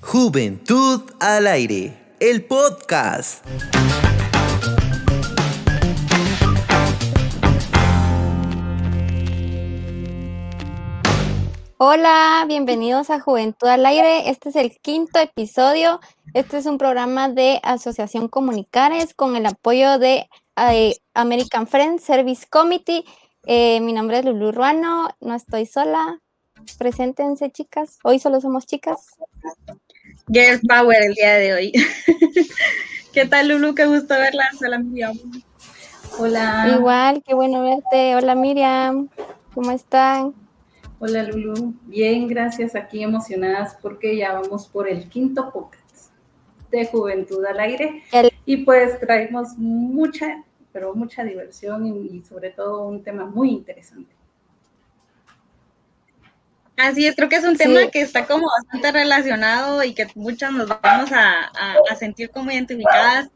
Juventud al aire, el podcast. Hola, bienvenidos a Juventud al Aire. Este es el quinto episodio. Este es un programa de Asociación Comunicares con el apoyo de eh, American Friends Service Committee. Eh, mi nombre es Lulu Ruano, no estoy sola. Preséntense, chicas. Hoy solo somos chicas. Girls Power el día de hoy. ¿Qué tal, Lulu? Qué gusto verla. Hola, Miriam. Hola. Igual, qué bueno verte. Hola, Miriam. ¿Cómo están? Hola, Lulu. Bien, gracias. Aquí emocionadas porque ya vamos por el quinto podcast de Juventud al Aire. Y pues traemos mucha, pero mucha diversión y, sobre todo un tema muy interesante. Así es, creo que es un tema que está como bastante relacionado y que muchas nos vamos a, sentir como identificadas.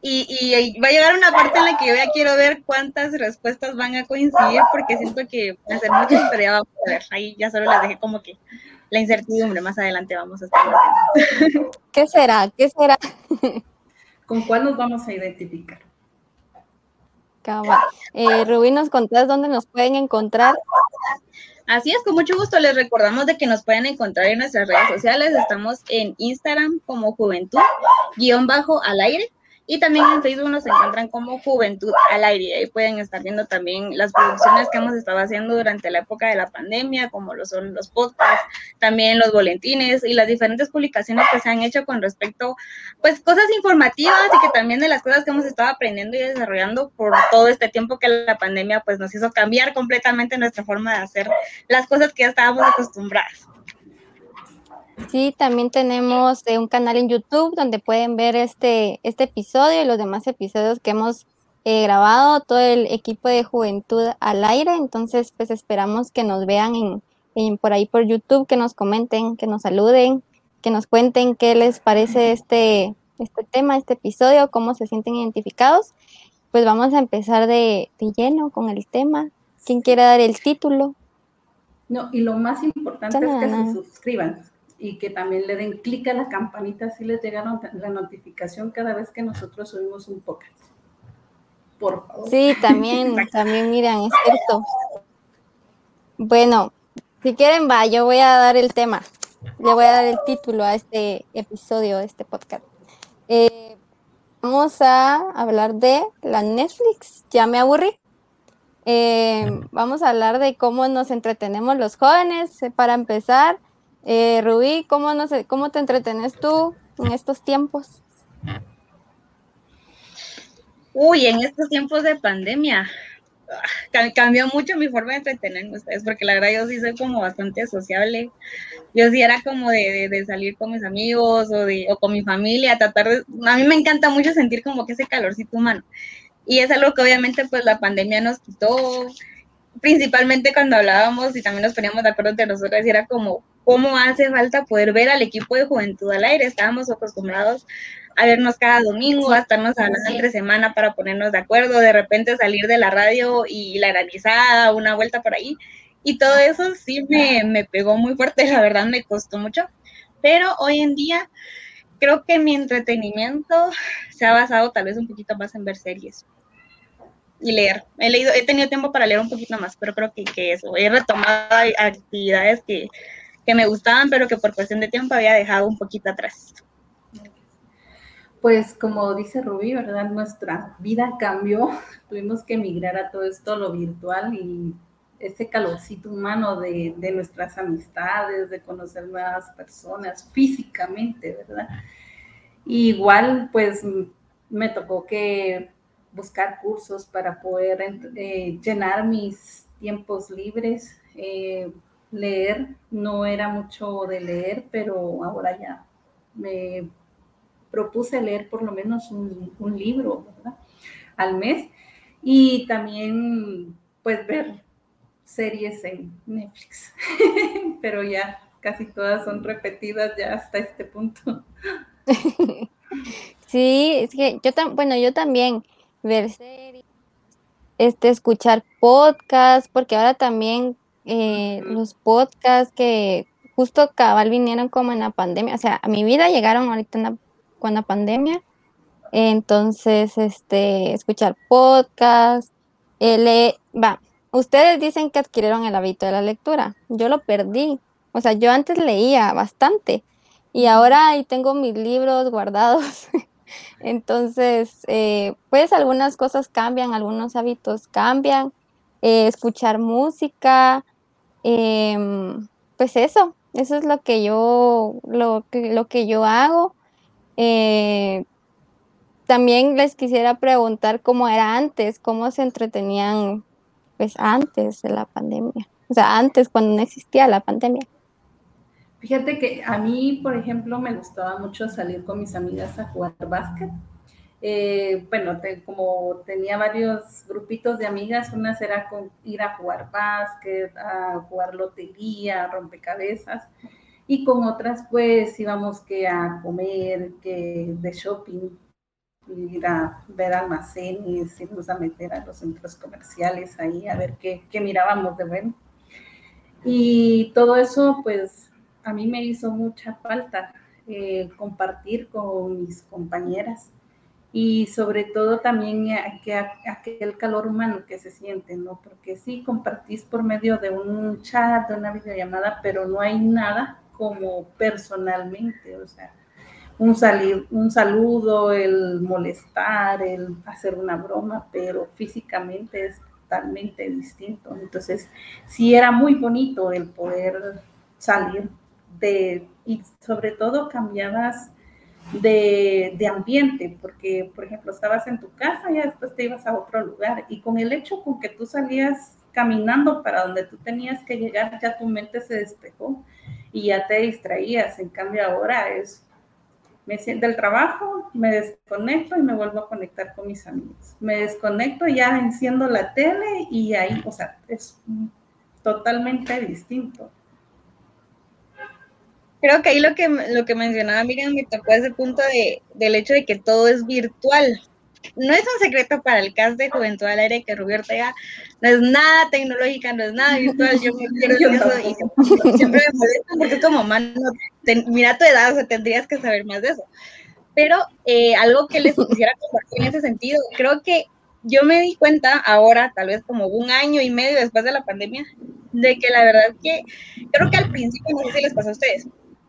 Y, va a llegar una parte en la que yo ya quiero ver cuántas respuestas van a coincidir, porque siento que va a ser muchas, pero ya vamos a ver. Ahí ya solo les dejé como que la incertidumbre. Más adelante vamos a estar. ¿Qué será? ¿Qué será? ¿Con cuál nos vamos a identificar? Eh, Rubí, ¿nos contás dónde nos pueden encontrar? Así es, con mucho gusto les recordamos de que nos pueden encontrar en nuestras redes sociales. Estamos en Instagram como Juventud, guion bajo al aire. Y también en Facebook nos encuentran como Juventud al Aire. Ahí pueden estar viendo también las producciones que hemos estado haciendo durante la época de la pandemia, como lo son los podcasts, también los boletines y las diferentes publicaciones que se han hecho con respecto, pues, cosas informativas y que también de las cosas que hemos estado aprendiendo y desarrollando por todo este tiempo que la pandemia, pues, nos hizo cambiar completamente nuestra forma de hacer las cosas que ya estábamos acostumbradas. Sí, también tenemos eh, un canal en YouTube donde pueden ver este, este episodio y los demás episodios que hemos eh, grabado, todo el equipo de Juventud al aire. Entonces, pues esperamos que nos vean en, por ahí por YouTube, que nos comenten, que nos saluden, que nos cuenten qué les parece este, este tema, este episodio, cómo se sienten identificados. Pues vamos a empezar de, de lleno con el tema. ¿Quién quiere dar el título? No, y lo más importante es que se suscriban y que también le den clic a la campanita si les llega la notificación cada vez que nosotros subimos un podcast. Por favor. Sí, también, también miran, es cierto. Bueno, si quieren, va, yo voy a dar el tema. Le voy a dar el título a este episodio de este podcast. Eh, vamos a hablar de la Netflix. Ya me aburrí. Eh, vamos a hablar de cómo nos entretenemos los jóvenes. Para empezar, eh, Rubí, ¿cómo, no sé, ¿cómo te entretenes tú en estos tiempos? Uy, en estos tiempos de pandemia ah, cambió mucho mi forma de entretenerme ustedes, porque la verdad yo sí soy como bastante sociable. Yo sí era como de, salir con mis amigos o, de, o con mi familia, tratar de... A mí me encanta mucho sentir como que ese calorcito humano. Y es algo que obviamente pues la pandemia nos quitó, principalmente cuando hablábamos y también nos poníamos de acuerdo entre nosotros, y era como, cómo hace falta poder ver al equipo de juventud al aire. Estábamos acostumbrados a vernos cada domingo, a estarnos hablando entre semana para ponernos de acuerdo, de repente salir de la radio y la granizada, una vuelta por ahí. Y todo eso sí me, me pegó muy fuerte, la verdad me costó mucho. Pero hoy en día creo que mi entretenimiento se ha basado tal vez un poquito más en ver series y leer. He leído, he tenido tiempo para leer un poquito más, pero creo que, que eso. He retomado actividades que, que me gustaban, pero que por cuestión de tiempo había dejado un poquito atrás. Pues como dice Rubí, ¿verdad? Nuestra vida cambió, tuvimos que emigrar a todo esto, lo virtual y ese calorcito humano de, de nuestras amistades, de conocer nuevas personas físicamente, ¿verdad? igual, pues me tocó que buscar cursos para poder eh, llenar mis tiempos libres. Eh, leer, no era mucho de leer, pero ahora ya me propuse leer por lo menos un, libro al mes. Y también pues ver series en Netflix, pero ya casi todas son repetidas ya hasta este punto. Sí, es que yo también, bueno, yo también ver series, este, escuchar podcasts, porque ahora también eh, los podcasts que justo cabal vinieron como en la pandemia, o sea, a mi vida llegaron ahorita con la pandemia, entonces, este, escuchar podcasts, eh, va, ustedes dicen que adquirieron el hábito de la lectura, yo lo perdí, o sea, yo antes leía bastante y ahora ahí tengo mis libros guardados. Entonces, eh, pues algunas cosas cambian, algunos hábitos cambian. Eh, escuchar música, em, pues eso, eso es lo que yo, lo, lo que yo hago. Eh, también les quisiera preguntar cómo era antes, cómo se entretenían pues antes de la pandemia, o sea, antes cuando no existía la pandemia. Fíjate que a mí, por ejemplo, me gustaba mucho salir con mis amigas a jugar básquet. Eh, bueno, como tenía varios grupitos de amigas, unas era con ir a jugar básquet, a jugar lotería, rompecabezas, y con otras pues íbamos que a comer, que de shopping, ir a ver almacenes, irnos a meter a los centros comerciales ahí a ver qué, qué mirábamos de bueno. Y todo eso pues a mí me hizo mucha falta eh, compartir con mis compañeras y sobre todo también aquel calor humano que se siente, ¿no? Porque sí compartís por medio de un chat, de una videollamada, pero no hay nada como personalmente, o sea, un, un saludo, el molestar, el hacer una broma, pero físicamente es totalmente distinto. Entonces, sí era muy bonito el poder salir de, y sobre todo cambiabas de, de, ambiente, porque, por ejemplo, estabas en tu casa y después te ibas a otro lugar, y con el hecho con que tú salías caminando para donde tú tenías que llegar, ya tu mente se despejó y ya te distraías. En cambio, ahora es, me siento del trabajo, me desconecto y me vuelvo a conectar con mis amigos. Me desconecto, ya enciendo la tele y ahí, o sea, es totalmente distinto creo que ahí lo que, lo que mencionaba Miriam me tocó ese punto de, del hecho de que todo es virtual. No es un secreto para el cast de Juventud al Aire que Rubí Ortega no es nada tecnológica, no es nada virtual. Yo me quiero eso y siempre, me molesta porque es como, man, mira tu edad, o sea, tendrías que saber más de eso. Pero eh, algo que les quisiera compartir en ese sentido, creo que yo me di cuenta ahora, tal vez como un año y medio después de la pandemia, de que la verdad que creo que al principio, no sé si les pasó a ustedes,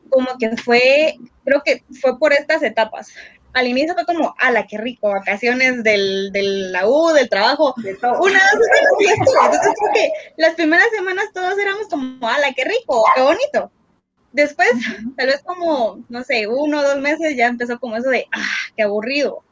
como que fue, creo que fue por estas etapas. Al inicio fue como, ala, qué rico, vacaciones del, del la U, del trabajo. Una, dos, Entonces creo que las primeras semanas todos éramos como, ala, qué rico, qué bonito. Después, tal vez como, no sé, uno o dos meses ya empezó como eso de, ah, qué aburrido,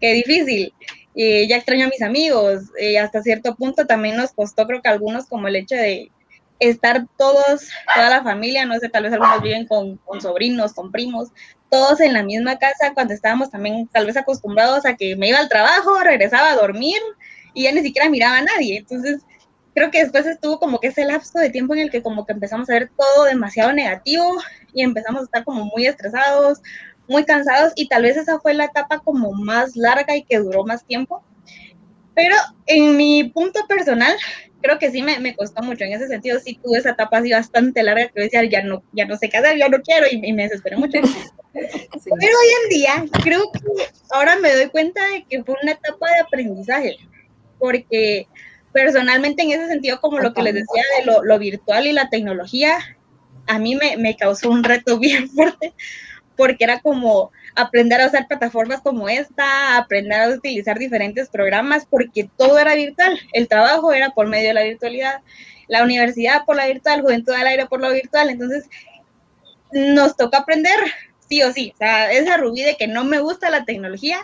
qué difícil. Y ya extraño a mis amigos. Y hasta cierto punto también nos costó, creo que algunos, como el hecho de estar todos, toda la familia, no sé, tal vez algunos viven con, sobrinos, con primos, todos en la misma casa cuando estábamos también tal vez acostumbrados a que me iba al trabajo, regresaba a dormir y ya ni siquiera miraba a nadie. Entonces, creo que después estuvo como que ese lapso de tiempo en el que como que empezamos a ver todo demasiado negativo y empezamos a estar como muy estresados, muy cansados y tal vez esa fue la etapa como más larga y que duró más tiempo. Pero en mi punto personal, creo que sí me, me, costó mucho en ese sentido, sí tuve esa etapa así bastante larga que decía, ya no, ya no sé qué hacer, ya no quiero y, me desesperé mucho. Pero hoy en día creo que ahora me doy cuenta de que fue una etapa de aprendizaje, porque personalmente en ese sentido, como lo que les decía de lo, lo virtual y la tecnología, a mí me, me causó un reto bien fuerte, porque era como aprender a usar plataformas como esta, aprender a utilizar diferentes programas, porque todo era virtual. El trabajo era por medio de la virtualidad, la universidad por la virtual, Juventud al Aire por lo virtual. Entonces, nos toca aprender sí o sí. O sea, esa rubí de que no me gusta la tecnología,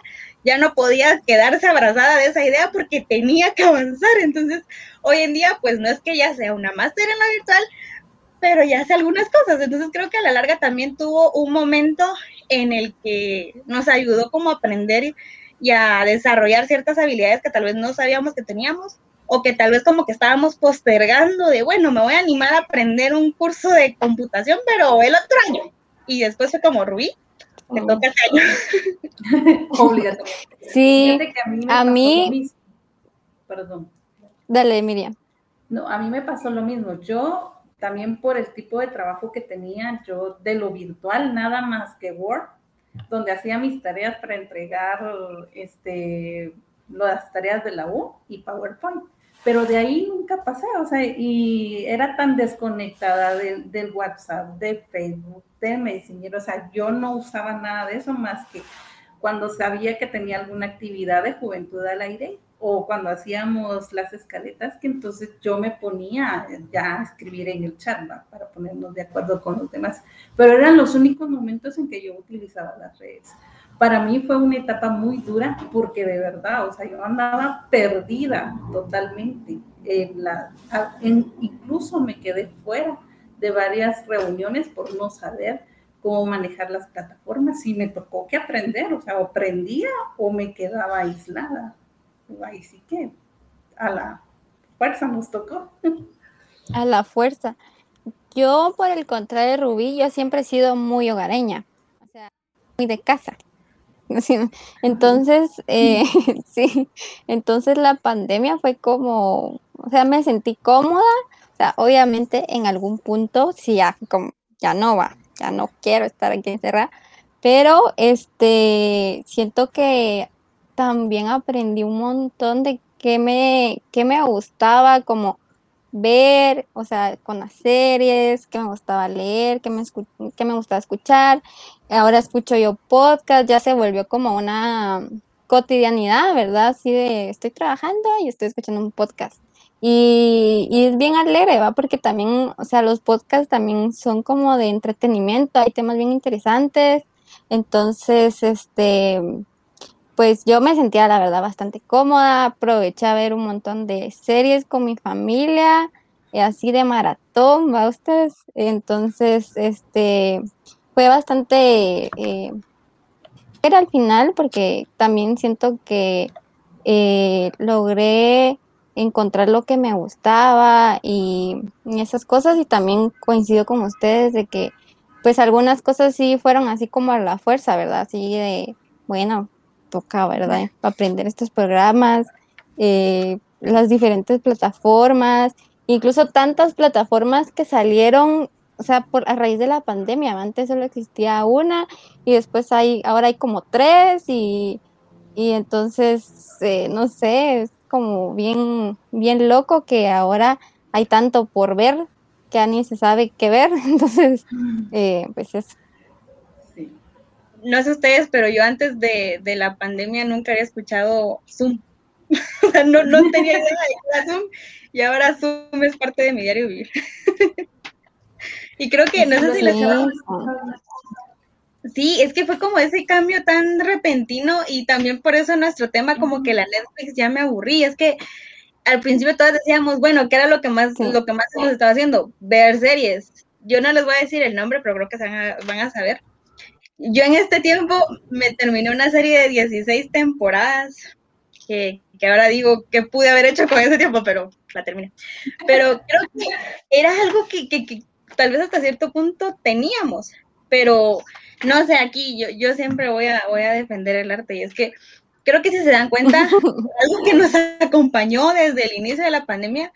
ya no podía quedarse abrazada de esa idea porque tenía que avanzar. Entonces, hoy en día, pues no es que ya sea una máster en la virtual, pero ya hace algunas cosas. Entonces creo que a la larga también tuvo un momento en el que nos ayudó como a aprender y a desarrollar ciertas habilidades que tal vez no sabíamos que teníamos o que tal vez como que estábamos postergando de, bueno, me voy a animar a aprender un curso de computación, pero el otro año. Y después fue como, Rubí, te toca este año. Sí, a mí... Perdón. Dale, Miriam. No, a mí me pasó lo mismo. Yo también por el tipo de trabajo que tenía, yo de lo virtual, nada más que Word, donde hacía mis tareas para entregar este, las tareas de la U y PowerPoint. Pero de ahí nunca pasé, o sea, y era tan desconectada del WhatsApp, de Facebook, de Messenger, o sea, yo no usaba nada de eso más que cuando sabía que tenía alguna actividad de juventud al aire o cuando hacíamos las escaletas, que entonces yo me ponía ya a escribir en el chat para ponernos de acuerdo con los demás. Pero eran los únicos momentos en que yo utilizaba las redes. Para mí fue una etapa muy dura porque de verdad, o sea, yo andaba perdida totalmente. En la, incluso me quedé fuera de varias reuniones por no saber cómo manejar las plataformas y me tocó que aprender, o sea, aprendía o me quedaba aislada ahí sí que a la fuerza nos tocó. A la fuerza. Yo, por el contrario Rubí, yo siempre he sido muy hogareña, o sea, muy de casa. Entonces, eh, sí, entonces la pandemia fue como, o sea, me sentí cómoda, o sea, obviamente en algún punto, sí, ya, como, ya no va, ya no quiero estar aquí encerrada, pero este, siento que también aprendí un montón de qué me, qué me gustaba, como ver, o sea, con las series, qué me gustaba leer, qué me, qué me gustaba escuchar. Ahora escucho yo podcast, ya se volvió como una cotidianidad, ¿verdad? Así de estoy trabajando y estoy escuchando un podcast. Y, y, es bien alegre, ¿va? Porque también, o sea, los podcasts también son como de entretenimiento, hay temas bien interesantes. Entonces, este, pues yo me sentía la verdad bastante cómoda, aproveché a ver un montón de series con mi familia, así de maratón, ¿va ustedes? Entonces, este, fue bastante, eh, era al final porque también siento que eh, logré encontrar lo que me gustaba y esas cosas y también coincido con ustedes de que pues algunas cosas sí fueron así como a la fuerza, ¿verdad? Así de, bueno, toca, ¿verdad? Aprender estos programas, eh, las diferentes plataformas, incluso tantas plataformas que salieron, o sea, por, a raíz de la pandemia. Antes solo existía una y después hay, ahora hay como tres y, y entonces, eh, no sé, es como bien, bien loco que ahora hay tanto por ver que ni se sabe qué ver. Entonces, eh, pues es no sé ustedes, pero yo antes de, la pandemia nunca había escuchado Zoom. o sea, no, no tenía idea de Zoom y ahora Zoom es parte de mi diario vivir. y creo que, no sé si les Sí, es que fue como ese cambio tan repentino y también por eso nuestro tema como que la Netflix ya me aburrí, es que al principio todos decíamos, bueno, ¿qué era lo que más lo que más hemos estado haciendo? Ver series. Yo no les voy a decir el nombre, pero creo que van a saber yo en este tiempo me terminé una serie de 16 temporadas, que, ahora digo que pude haber hecho con ese tiempo, pero la terminé. Pero creo que era algo que, tal vez hasta cierto punto teníamos, pero no sé, aquí yo, yo siempre voy a, voy a defender el arte y es que creo que si se dan cuenta, algo que nos acompañó desde el inicio de la pandemia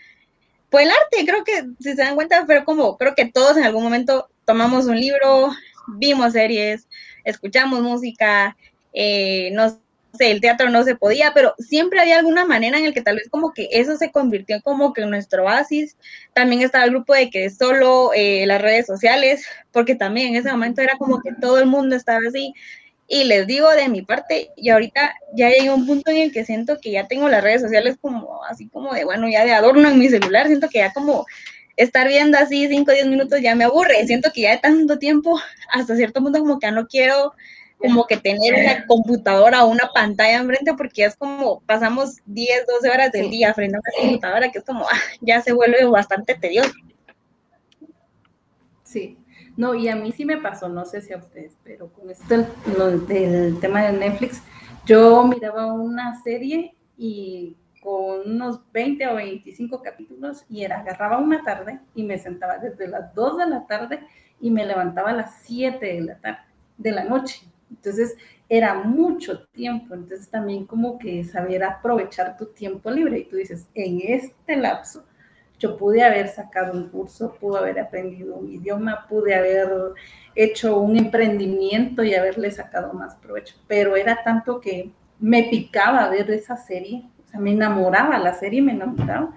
fue el arte. Creo que si se dan cuenta, fue como, creo que todos en algún momento tomamos un libro, vimos series, escuchamos música, eh, no sé, el teatro no se podía, pero siempre había alguna manera en el que tal vez como que eso se convirtió como que nuestro oasis. También estaba el grupo de que solo eh, las redes sociales, porque también en ese momento era como que todo el mundo estaba así. Y les digo de mi parte, y ahorita ya hay un punto en el que siento que ya tengo las redes sociales como así como de, bueno, ya de adorno en mi celular, siento que ya como estar viendo así 5 o 10 minutos ya me aburre. Siento que ya de tanto tiempo, hasta cierto punto, como que ya no quiero como que tener una computadora o una pantalla enfrente porque es como pasamos 10, 12 horas del día frente a una computadora que es como ah, ya se vuelve bastante tedioso. Sí, no, y a mí sí me pasó, no sé si a ustedes, pero con esto del tema de Netflix, yo miraba una serie y con unos 20 o 25 capítulos y era, agarraba una tarde y me sentaba desde las 2 de la tarde y me levantaba a las 7 de la tarde, de la noche. Entonces era mucho tiempo, entonces también como que saber aprovechar tu tiempo libre. Y tú dices, en este lapso yo pude haber sacado un curso, pude haber aprendido un idioma, pude haber hecho un emprendimiento y haberle sacado más provecho, pero era tanto que me picaba ver esa serie, me enamoraba, la serie me enamoraba,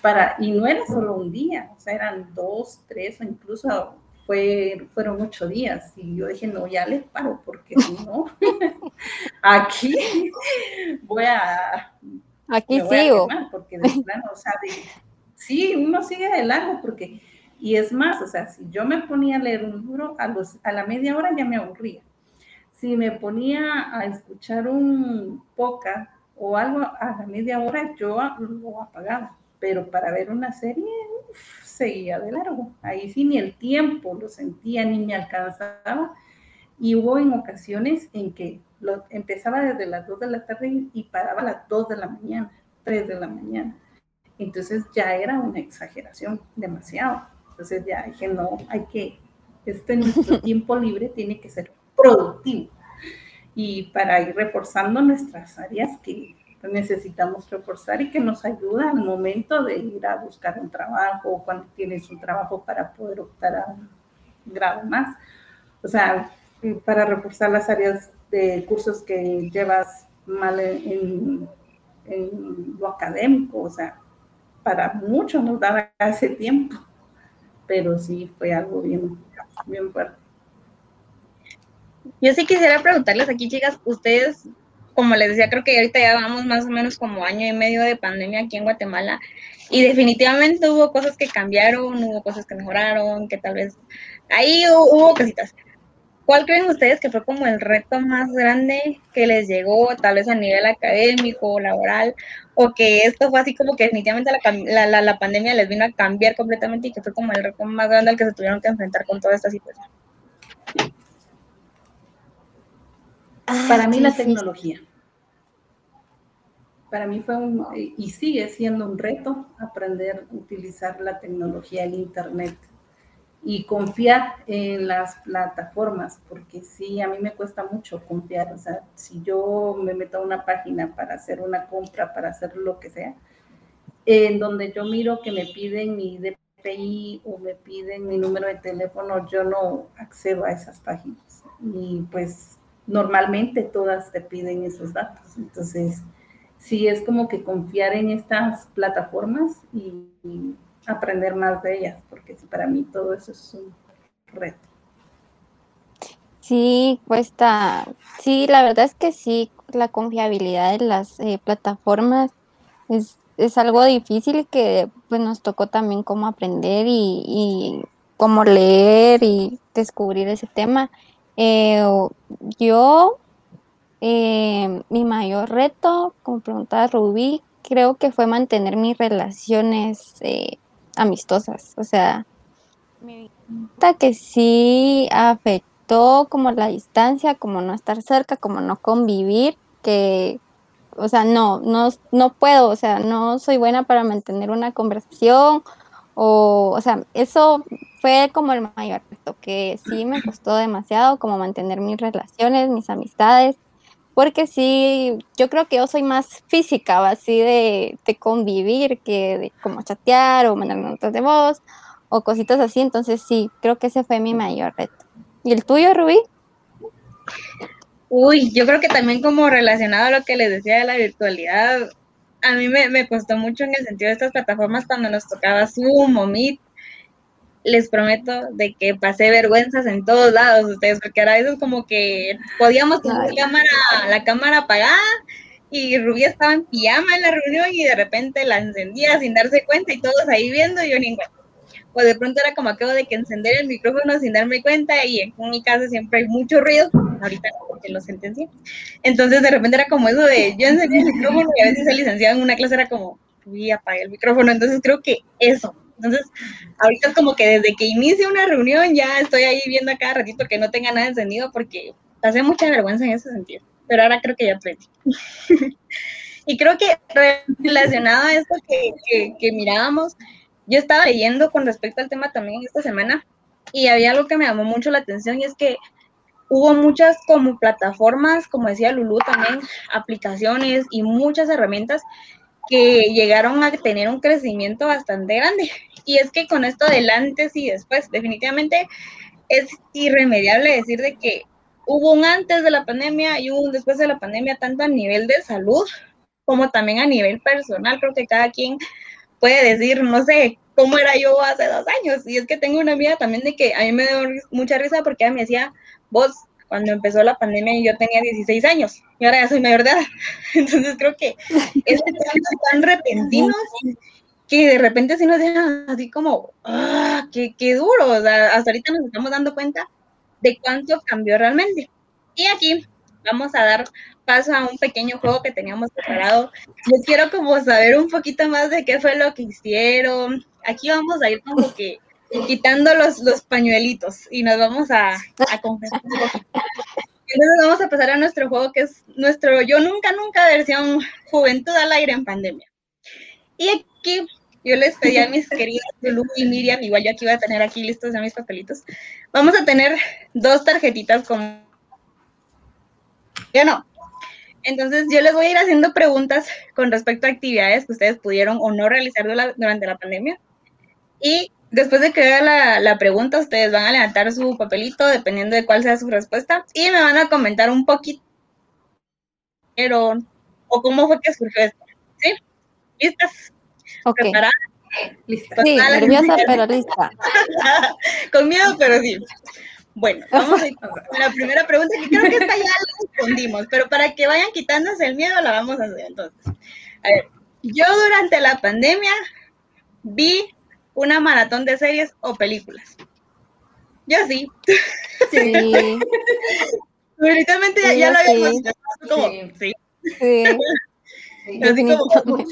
para, y no era solo un día, o sea, eran dos, tres o incluso fue, fueron ocho días y yo dije, no, ya le paro porque si no, aquí voy a... Aquí sigo. porque de plano, o sea, sí, uno sigue de largo porque, y es más, o sea, si yo me ponía a leer un libro, a, los, a la media hora ya me aburría. Si me ponía a escuchar un poca o algo a la media hora, yo lo apagaba. Pero para ver una serie, seguía de largo. Ahí sí ni el tiempo lo sentía ni me alcanzaba. Y hubo en ocasiones en que lo, empezaba desde las 2 de la tarde y paraba a las 2 de la mañana, 3 de la mañana. Entonces ya era una exageración, demasiado. Entonces ya dije, no, hay que, este nuestro tiempo libre tiene que ser productivo. Y para ir reforzando nuestras áreas que necesitamos reforzar y que nos ayuda al momento de ir a buscar un trabajo o cuando tienes un trabajo para poder optar a un grado más. O sea, para reforzar las áreas de cursos que llevas mal en, en lo académico, o sea, para muchos nos daba ese tiempo, pero sí fue algo bien, bien fuerte. Yo sí quisiera preguntarles aquí, chicas, ustedes, como les decía, creo que ahorita ya vamos más o menos como año y medio de pandemia aquí en Guatemala y definitivamente hubo cosas que cambiaron, hubo cosas que mejoraron, que tal vez ahí hubo cositas. ¿Cuál creen ustedes que fue como el reto más grande que les llegó, tal vez a nivel académico, laboral, o que esto fue así como que definitivamente la, la, la, pandemia les vino a cambiar completamente y que fue como el reto más grande al que se tuvieron que enfrentar con toda esta situación? Para mí la tecnología. Para mí fue un, y sigue siendo un reto aprender a utilizar la tecnología, el Internet y confiar en las plataformas, porque sí, a mí me cuesta mucho confiar. O sea, si yo me meto a una página para hacer una compra, para hacer lo que sea, en donde yo miro que me piden mi DPI o me piden mi número de teléfono, yo no accedo a esas páginas. Y pues normalmente todas te piden esos datos. Entonces, sí es como que confiar en estas plataformas y aprender más de ellas, porque para mí todo eso es un reto. Sí, cuesta, sí, la verdad es que sí, la confiabilidad de las eh, plataformas es, es, algo difícil que pues nos tocó también cómo aprender y, y cómo leer y descubrir ese tema. Eh, yo, eh, mi mayor reto, como preguntaba Rubí, creo que fue mantener mis relaciones eh, amistosas. O sea, me cuenta que sí afectó como la distancia, como no estar cerca, como no convivir, que, o sea, no, no, no puedo, o sea, no soy buena para mantener una conversación. O, o sea, eso fue como el mayor reto, que sí me costó demasiado como mantener mis relaciones, mis amistades, porque sí, yo creo que yo soy más física, así de, de convivir, que de como chatear o mandar notas de voz o cositas así, entonces sí, creo que ese fue mi mayor reto. ¿Y el tuyo, Rubí? Uy, yo creo que también como relacionado a lo que les decía de la virtualidad, a mí me, me costó mucho en el sentido de estas plataformas cuando nos tocaba Zoom o Meet, les prometo de que pasé vergüenzas en todos lados ustedes, porque ahora eso es como que podíamos tener la cámara, la cámara apagada y Rubí estaba en pijama en la reunión y de repente la encendía sin darse cuenta y todos ahí viendo y yo ni. Pues de pronto era como acabo de que encender el micrófono sin darme cuenta y en mi casa siempre hay mucho ruido, ahorita no porque lo sentencié. Entonces de repente era como eso de yo encendí el micrófono y a veces el licenciado en una clase era como, Rubí apagué el micrófono, entonces creo que eso, entonces, ahorita como que desde que inicie una reunión ya estoy ahí viendo a cada ratito que no tenga nada encendido porque pasé mucha vergüenza en ese sentido. Pero ahora creo que ya aprendí. y creo que relacionado a esto que, que, mirábamos, yo estaba leyendo con respecto al tema también esta semana y había algo que me llamó mucho la atención y es que hubo muchas como plataformas, como decía Lulu también, aplicaciones y muchas herramientas que llegaron a tener un crecimiento bastante grande. Y es que con esto del antes y después, definitivamente es irremediable decir de que hubo un antes de la pandemia y un después de la pandemia, tanto a nivel de salud como también a nivel personal. Creo que cada quien puede decir, no sé, cómo era yo hace dos años. Y es que tengo una amiga también de que a mí me dio mucha risa porque ella me decía, vos, cuando empezó la pandemia yo tenía 16 años y ahora ya soy mayor de edad. Entonces creo que es tan repentino que de repente sí nos deja así como, ah, qué, qué duro. O sea, hasta ahorita nos estamos dando cuenta de cuánto cambió realmente. Y aquí vamos a dar paso a un pequeño juego que teníamos preparado. Yo quiero como saber un poquito más de qué fue lo que hicieron. Aquí vamos a ir como que quitando los, los pañuelitos y nos vamos a, a confesar. Entonces vamos a pasar a nuestro juego que es nuestro Yo Nunca Nunca versión Juventud al Aire en Pandemia. Y aquí yo les pedí a mis queridas Lulu y Miriam, igual yo aquí voy a tener aquí listos ya mis papelitos. Vamos a tener dos tarjetitas con... Ya no. Entonces yo les voy a ir haciendo preguntas con respecto a actividades que ustedes pudieron o no realizar durante la pandemia. Y después de que haga la, pregunta, ustedes van a levantar su papelito dependiendo de cuál sea su respuesta y me van a comentar un poquito o cómo fue que surgió esto. ¿Sí? ¿Listas? Ok. Lista. Sí, nerviosa, pero lista. Con miedo, pero sí. Bueno, vamos a ir con la primera pregunta, que creo que esta ya la respondimos, pero para que vayan quitándose el miedo, la vamos a hacer entonces. A ver, yo durante la pandemia vi una maratón de series o películas. Yo sí. Sí. Definitivamente ya, lo habíamos como, sí. sí. Así como,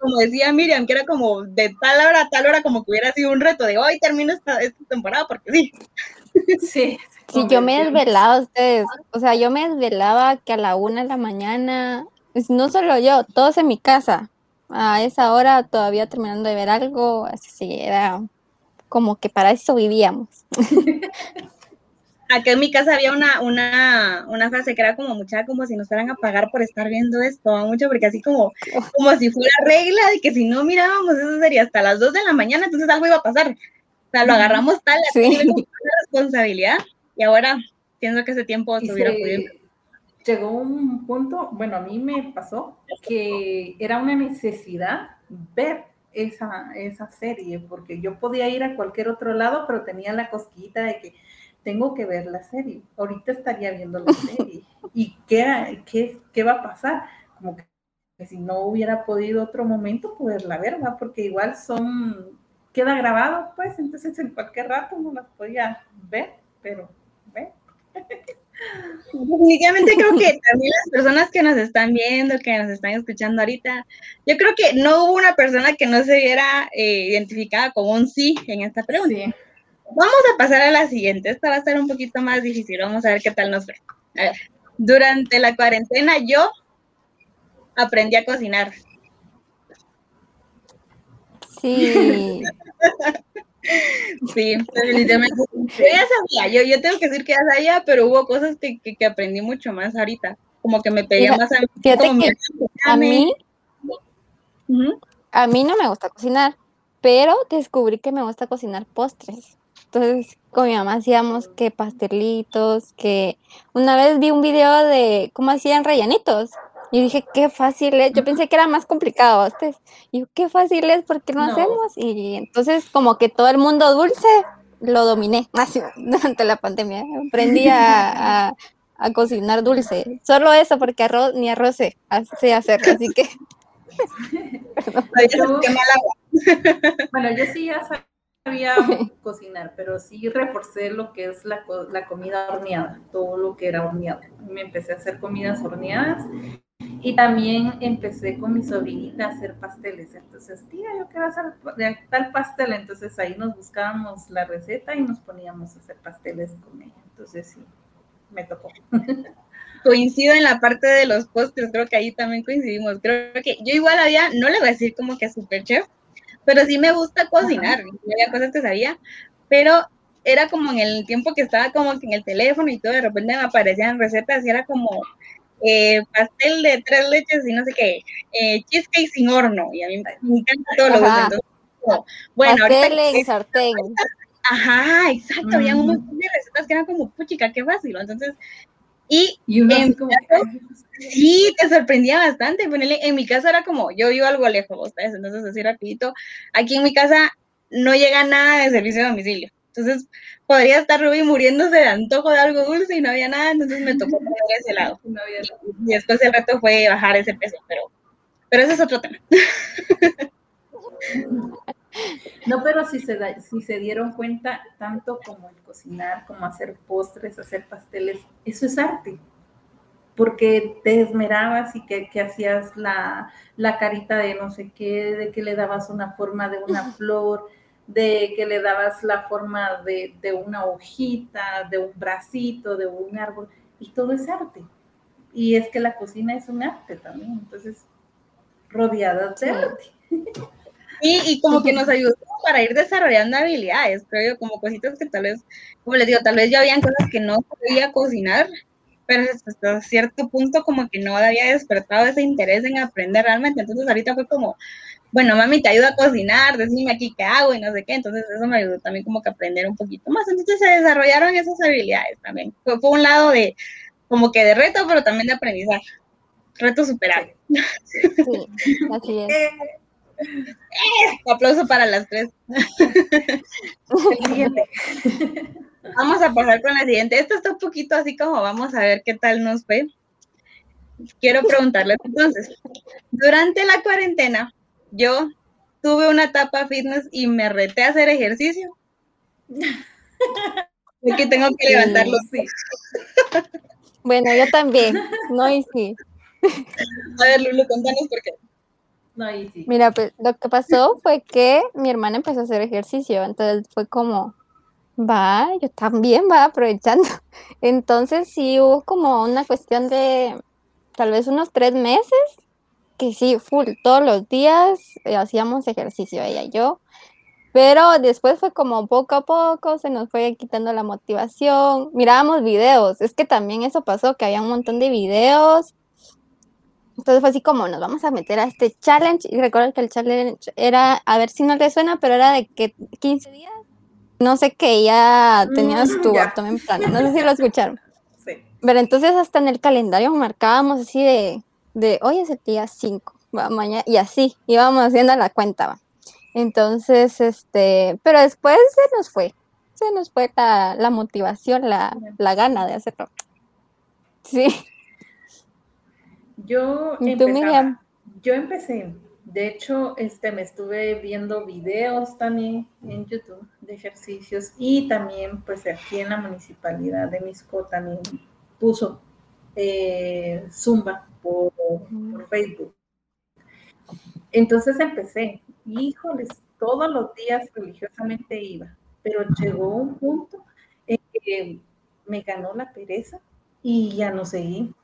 como decía Miriam, que era como de tal hora a tal hora, como que hubiera sido un reto de hoy termino esta, esta temporada, porque sí. Sí. Sí, yo me desvelaba ustedes, o sea, yo me desvelaba que a la una de la mañana, no solo yo, todos en mi casa, a esa hora todavía terminando de ver algo, así era como que para eso vivíamos. acá en mi casa había una, una, una frase que era como mucha, como si nos fueran a pagar por estar viendo esto, mucho, porque así como, como si fuera regla de que si no mirábamos eso sería hasta las 2 de la mañana, entonces algo iba a pasar. O sea, lo agarramos tal, sí. responsabilidad, y ahora pienso que ese tiempo se hubiera podido. Llegó un punto, bueno, a mí me pasó que era una necesidad ver esa, esa serie, porque yo podía ir a cualquier otro lado, pero tenía la cosquillita de que tengo que ver la serie. Ahorita estaría viendo la serie. ¿Y qué, qué, qué va a pasar? Como que, si no hubiera podido otro momento poderla ver, ¿verdad? Porque igual son, queda grabado, pues, entonces en cualquier rato no las podía ver, pero, ¿ve? Definitivamente creo que también las personas que nos están viendo, que nos están escuchando ahorita, yo creo que no hubo una persona que no se viera eh, identificada con un sí en esta pregunta. Sí. Vamos a pasar a la siguiente. Esta va a ser un poquito más difícil. Vamos a ver qué tal nos ve. A ver, durante la cuarentena yo aprendí a cocinar. Sí. sí, definitivamente. Yo ya sabía, yo, yo, tengo que decir que ya sabía, pero hubo cosas que, que, aprendí mucho más ahorita. Como que me pedía más a, mí. a mí, a mí no me gusta cocinar, pero descubrí que me gusta cocinar postres. Entonces, con mi mamá hacíamos que pastelitos, que una vez vi un video de cómo hacían rellenitos. Y dije, qué fácil es. Yo pensé que era más complicado. Ustedes. Y yo, qué fácil es, ¿por qué no, hacemos? Y entonces, como que todo el mundo dulce lo dominé así, durante la pandemia. Aprendí a, cocinar dulce. Solo eso, porque arroz, ni arroz sé, sé hacer. Así que. bueno, yo sí ya sabía cocinar, pero sí reforcé lo que es la, la, comida horneada, todo lo que era horneado. Me empecé a hacer comidas horneadas y también empecé con mi sobrinita a hacer pasteles. Entonces, tía, yo quiero hacer tal pastel. Entonces ahí nos buscábamos la receta y nos poníamos a hacer pasteles con ella. Entonces sí, me tocó. Coincido en la parte de los postres, creo que ahí también coincidimos. Creo que yo igual había, no le voy a decir como que super chef, pero sí me gusta cocinar, había cosas que sabía, pero era como en el tiempo que estaba como que en el teléfono y todo, de repente me aparecían recetas y era como, eh, pastel de tres leches y no sé qué, eh, cheesecake sin horno, y a mí me encanta todo lo que bueno, pastel ahorita, en sartén. Ajá, exacto, había un montón de recetas que eran como, puchica, qué fácil, entonces, y, en como, sí, te sorprendía bastante, en mi casa era como, yo vivo algo lejos, entonces así rapidito, aquí en mi casa no llega nada de servicio de domicilio, entonces podría estar Ruby muriéndose de antojo de algo dulce y no había nada, entonces me tocó poner ese lado. y, después el reto fue bajar ese peso, pero, pero ese es otro tema. No, pero si se, si se dieron cuenta, tanto como el cocinar, como hacer postres, hacer pasteles, eso es arte. Porque te esmerabas y que, que hacías la, la, carita de no sé qué, de que le dabas una forma de una flor, de que le dabas la forma de, una hojita, de un bracito, de un árbol, y todo es arte. Y es que la cocina es un arte también, entonces, rodeada de arte. Y, y como que nos ayudó para ir desarrollando habilidades, creo yo, como cositas que tal vez, como les digo, tal vez ya habían cosas que no podía cocinar, pero hasta cierto punto como que no había despertado ese interés en aprender realmente. Entonces ahorita fue como, bueno, mami, te ayuda a cocinar, decime aquí qué hago y no sé qué. Entonces eso me ayudó también como que aprender un poquito más. Entonces se desarrollaron esas habilidades también. Fue, un lado de como que de reto, pero también de aprendizaje. Reto superable. Sí, así es. Eh, aplauso para las tres. Vamos a pasar con la siguiente. Esto está un poquito así como vamos a ver qué tal nos fue. Quiero preguntarles entonces, durante la cuarentena, yo tuve una etapa fitness y me reté a hacer ejercicio. que tengo que levantarlo, sí. Bueno, yo también, no y sí. A ver, Lulu, contanos por qué. No. Mira, pues lo que pasó fue que mi hermana empezó a hacer ejercicio, entonces fue como, va, yo también va aprovechando. Entonces sí hubo como una cuestión de tal vez unos tres meses que sí, full, todos los días eh, hacíamos ejercicio ella y yo, pero después fue como poco a poco se nos fue quitando la motivación, mirábamos videos, es que también eso pasó, que había un montón de videos, entonces fue así como nos vamos a meter a este challenge y recuerdo que el challenge era, a ver si no le suena, pero era de que 15 días, no sé qué, ya tenías mm, tu abdomen plano, no sé si lo escucharon. Sí. Pero entonces hasta en el calendario marcábamos así de de hoy es el día 5, mañana, y así, íbamos haciendo la cuenta. ¿va? Entonces, este, pero después se nos fue, se nos fue la, motivación, la, la, gana de hacerlo. Sí. Yo, empezaba, yo empecé, de hecho, este, me estuve viendo videos también en YouTube de ejercicios y también, pues aquí en la municipalidad de Misco también puso eh, Zumba por, Facebook. Entonces empecé, híjoles, todos los días religiosamente iba, pero llegó un punto en que me ganó la pereza y ya no seguí.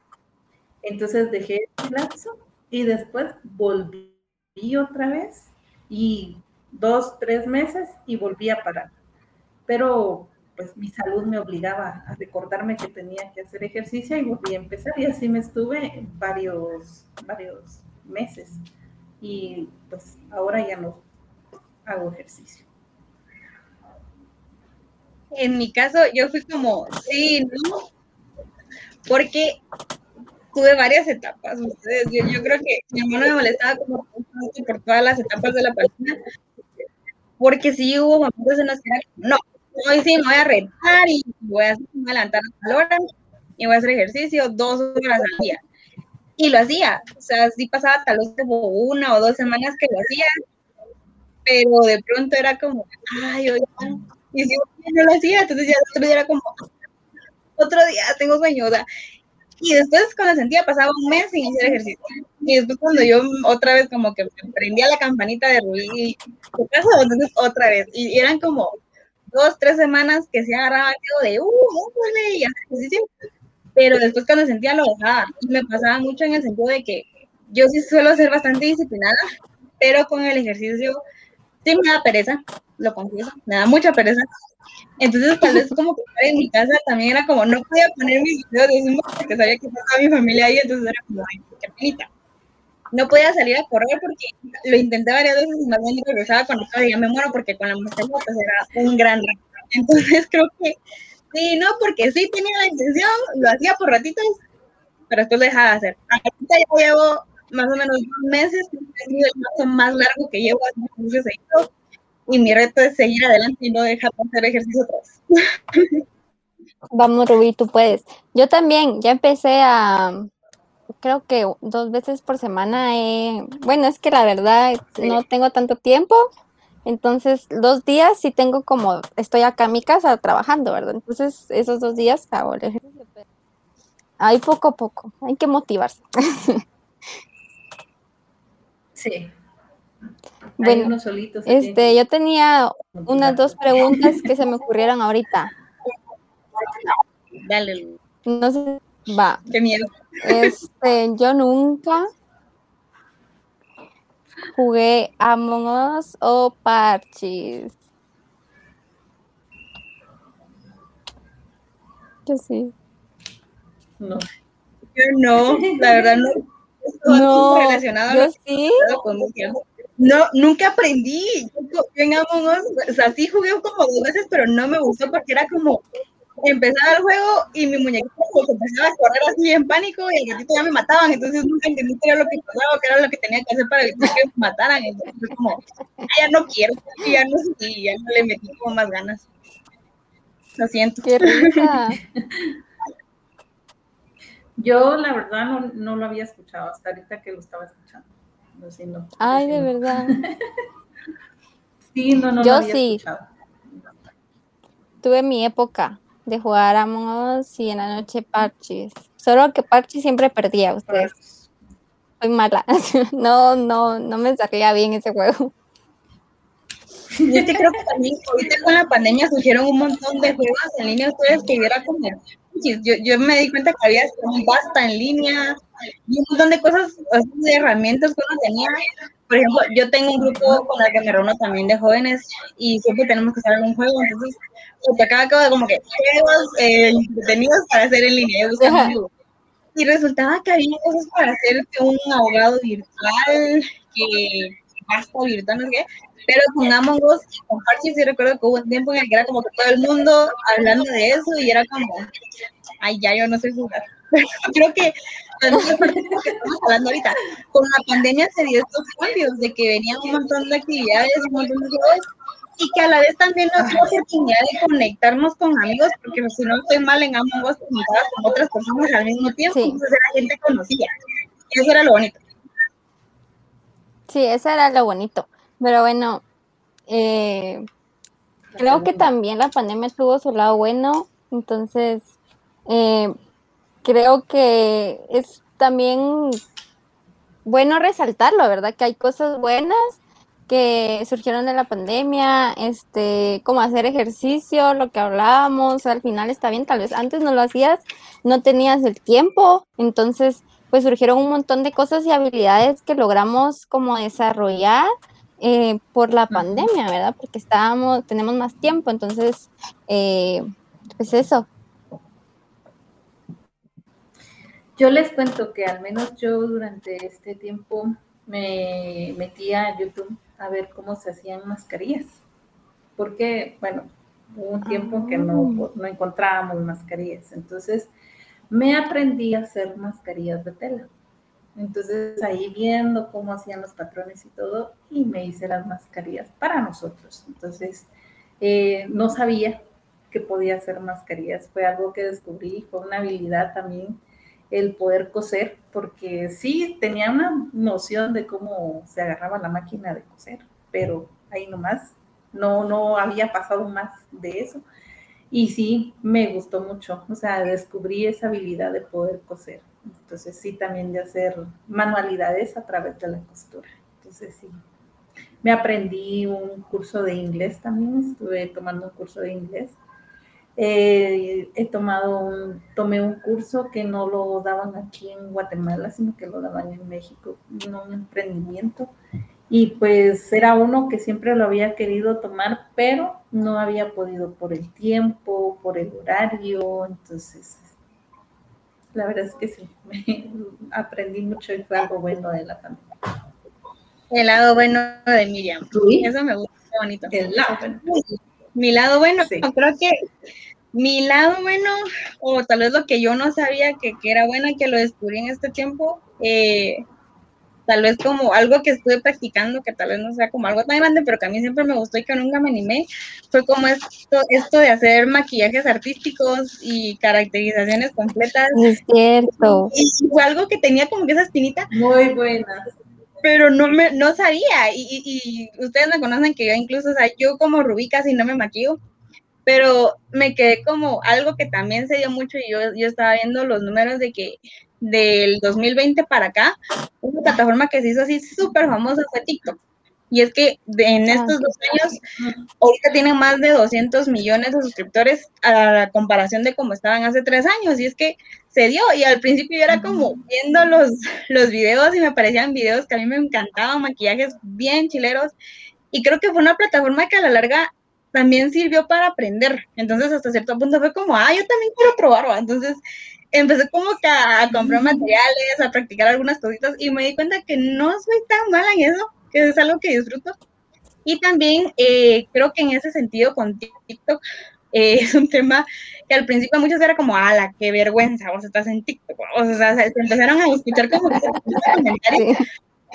Entonces dejé el lapso y después volví otra vez y dos, tres meses y volví a parar. Pero pues mi salud me obligaba a recordarme que tenía que hacer ejercicio y volví a empezar y así me estuve varios, varios meses y pues ahora ya no hago ejercicio. En mi caso yo fui como, sí, ¿no? Porque tuve varias etapas. Ustedes, yo, creo que mi hermano me molestaba como por todas las etapas de la página, porque sí hubo momentos en los que era, no, hoy sí me voy a retar y voy a, levantar a tal hora y voy a hacer ejercicio dos horas al día. Y lo hacía, o sea, sí pasaba tal vez como una o dos semanas que lo hacía, pero de pronto era como, ay, oye, y si no lo hacía, entonces ya el otro día era como, otro día tengo sueño, o sea, y después cuando sentía pasaba un mes sin hacer ejercicio. Y después cuando yo otra vez como que prendía la campanita de Rubí, ¿qué pasó? Entonces otra vez. Y eran como dos, tres semanas que se agarraba de, uh, y ejercicio, pero después cuando sentía lo dejaba. Y me pasaba mucho en el sentido de que yo sí suelo ser bastante disciplinada, pero con el ejercicio sí me da pereza. lo confieso, me da mucha pereza. Entonces, tal vez como que estar en mi casa también era como, no podía poner mis videos de Zumba porque sabía que estaba mi familia ahí, entonces era como, ay, qué penita. No podía salir a correr porque lo intenté varias veces y más bien regresaba con el ya me muero porque con la mascarilla pues era un gran reto. Entonces creo que sí, no, porque sí tenía la intención, lo hacía por ratitos, pero esto lo dejaba de hacer. Ahorita ya llevo más o menos dos meses, es el más largo que llevo haciendo y mi reto es seguir adelante y no dejar de hacer ejercicio atrás. Vamos, Rubí, tú puedes. Yo también, ya empecé a, creo que dos veces por semana. bueno, es que la verdad no tengo tanto tiempo, entonces dos días sí tengo como, estoy acá en mi casa trabajando, ¿verdad? Entonces esos dos días hago el ejercicio. Ahí poco a poco, hay que motivarse. Sí. Bueno, este, yo tenía unas dos preguntas que se me ocurrieron ahorita. Dale. No sé, va. Qué miedo. Este, yo nunca jugué Among Us o Parchis. Yo sí. No. Yo no, la verdad no. No, relacionado yo sí. Con no, nunca aprendí. Yo, en Among Us, o sea, sí jugué como dos veces, pero no me gustó porque era como empezaba el juego y mi muñequito pues, empezaba a correr así en pánico y el gatito ya me mataban, entonces nunca entendí qué era lo que pasaba, qué era lo que tenía que hacer para evitar que me mataran, entonces como, ah, ya no quiero, y ya no y ya no le metí como más ganas. Lo siento. Qué. Yo la verdad no, no, lo había escuchado hasta ahorita que lo estaba escuchando. Ay, de verdad. sí, no, no Yo lo había sí. escuchado. Tuve mi época de jugar a y en la noche Parchis. Solo que Parchis siempre perdía a ustedes. Soy mala. No, no, no me salía bien ese juego. Yo que creo que también ahorita con la pandemia surgieron un montón de juegos en línea ustedes que hubiera como yo, yo me di cuenta que había un basta en línea y un montón de cosas, de herramientas que uno tenía. Por ejemplo, yo tengo un grupo con el que me reúno también de jóvenes y siempre tenemos que hacer algún juego, entonces te acaba como que juegos eh, entretenidos para hacer en línea. Y resultaba que había cosas para hacer que un abogado virtual, que basta virtual, no sé qué, pero con Among Us con Parchis sí recuerdo que hubo un tiempo en el que era como que todo el mundo hablando de eso y era como, ay, ya yo no sé jugar. Creo que estamos hablando ahorita, con la pandemia se dio estos cambios de que venían un montón de actividades, un montón de juegos y que a la vez también nos dio oportunidad de conectarnos con amigos, porque si no estoy mal en Among Us, con otras personas al mismo tiempo, entonces la gente conocía. Y eso era lo bonito. Sí, eso era lo bonito. Pero bueno, eh, creo que también la pandemia tuvo su lado bueno, entonces eh, creo que es también bueno resaltarlo, ¿verdad? Que hay cosas buenas que surgieron de la pandemia, este, como hacer ejercicio, lo que hablábamos, al final está bien, tal vez antes no lo hacías, no tenías el tiempo, entonces pues surgieron un montón de cosas y habilidades que logramos como desarrollar eh, por la pandemia, ¿verdad? Porque estábamos, tenemos más tiempo, entonces, eh, pues eso. Yo les cuento que al menos yo durante este tiempo me metí a YouTube a ver cómo se hacían mascarillas, porque, bueno, hubo un tiempo que no, ah. no encontrábamos mascarillas, entonces me aprendí a hacer mascarillas de tela. Entonces ahí viendo cómo hacían los patrones y todo, y me hice las mascarillas para nosotros. Entonces eh, no sabía que podía hacer mascarillas, fue algo que descubrí, fue una habilidad también el poder coser, porque sí tenía una noción de cómo se agarraba la máquina de coser, pero ahí nomás no, no había pasado más de eso. Y sí, me gustó mucho, o sea, descubrí esa habilidad de poder coser. Entonces sí, también de hacer manualidades a través de la costura. Entonces sí, me aprendí un curso de inglés también, estuve tomando un curso de inglés. Eh, he tomado un, tomé un curso que no lo daban aquí en Guatemala, sino que lo daban en México, un emprendimiento. Y pues era uno que siempre lo había querido tomar, pero no había podido por el tiempo, por el horario, entonces la verdad es que sí, aprendí mucho y fue algo bueno de la pandemia. El lado bueno de Miriam. Eso me gusta, bonito. El lado bueno. Mi lado bueno, creo que mi lado bueno, o tal vez lo que yo no sabía que, que era bueno y que lo descubrí en este tiempo, eh, tal vez como algo que estuve practicando, que tal vez no sea como algo tan grande, pero que a mí siempre me gustó y que nunca me animé, fue como esto, esto de hacer maquillajes artísticos y caracterizaciones completas. Es cierto. Y, fue algo que tenía como que esa espinita. Muy buena. Pero no me, no sabía, y, y, ustedes me conocen que yo incluso, o sea, yo como Rubí casi no me maquillo, pero me quedé como algo que también se dio mucho y yo, yo estaba viendo los números de que del 2020 para acá, una plataforma que se hizo así súper famosa fue TikTok. Y es que en ah, estos dos años, ahorita tienen más de 200 millones de suscriptores a la comparación de cómo estaban hace tres años. Y es que se dio. Y al principio yo era como viendo los, los videos y me parecían videos que a mí me encantaban, maquillajes bien chileros. Y creo que fue una plataforma que a la larga también sirvió para aprender. Entonces, hasta cierto punto fue como, ah, yo también quiero probarlo. Entonces, empecé como que a, comprar materiales, a practicar algunas cositas y me di cuenta que no soy tan mala en eso, que es algo que disfruto. Y también eh, creo que en ese sentido con TikTok eh, es un tema que al principio muchos era como, ala, qué vergüenza, vos estás en TikTok. O sea, se empezaron a escuchar como comentarios.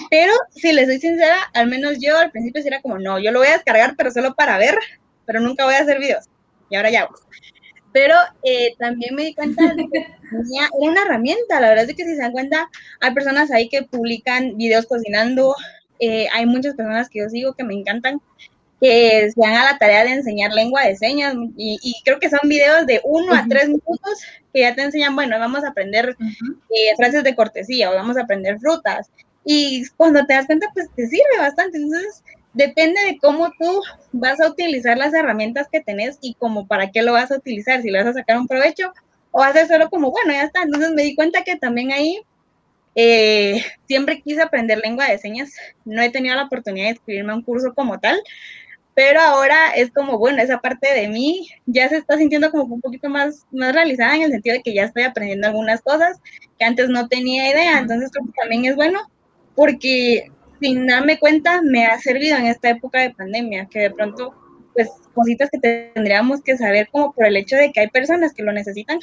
Pero si les soy sincera, al menos yo al principio sí era como, no, yo lo voy a descargar, pero solo para ver, pero nunca voy a hacer videos. Y ahora ya. Pero eh, también me di cuenta de que era una herramienta. La verdad es que si se dan cuenta, hay personas ahí que publican videos cocinando. Eh, hay muchas personas que yo sigo que me encantan, que se dan a la tarea de enseñar lengua de señas. Y, creo que son videos de uno a tres minutos que ya te enseñan, bueno, vamos a aprender eh, frases de cortesía o vamos a aprender frutas. Y cuando te das cuenta, pues te sirve bastante. Entonces, depende de cómo tú vas a utilizar las herramientas que tenés y como para qué lo vas a utilizar, si le vas a sacar un provecho o vas a solo como, bueno, ya está. Entonces me di cuenta que también ahí eh, siempre quise aprender lengua de señas. No he tenido la oportunidad de escribirme a un curso como tal, pero ahora es como, bueno, esa parte de mí ya se está sintiendo como un poquito más, más realizada en el sentido de que ya estoy aprendiendo algunas cosas que antes no tenía idea. Entonces creo que también es bueno porque sin darme cuenta, me ha servido en esta época de pandemia, que de pronto, pues, cositas que tendríamos que saber como por el hecho de que hay personas que lo necesitan.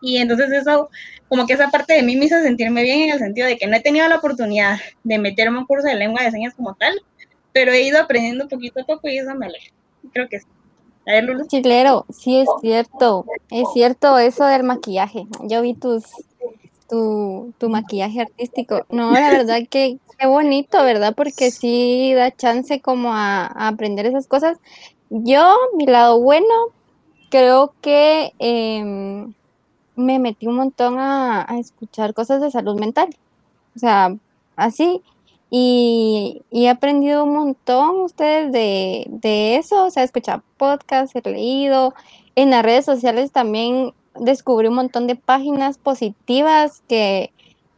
Y entonces eso, como que esa parte de mí me hizo sentirme bien en el sentido de que no he tenido la oportunidad de meterme a un curso de lengua de señas como tal, pero he ido aprendiendo poquito a poco y eso me alegra. Creo que sí. A sí es cierto, es cierto eso del maquillaje. Yo vi tus, tu, tu maquillaje artístico. No, la verdad que qué bonito, ¿verdad? Porque sí da chance como a, aprender esas cosas. Yo, mi lado bueno, creo que em, me metí un montón a, escuchar cosas de salud mental. O sea, así. Y, he aprendido un montón ustedes de, de eso. O sea, he escuchado podcasts, he leído. En las redes sociales también descubrí un montón de páginas positivas que,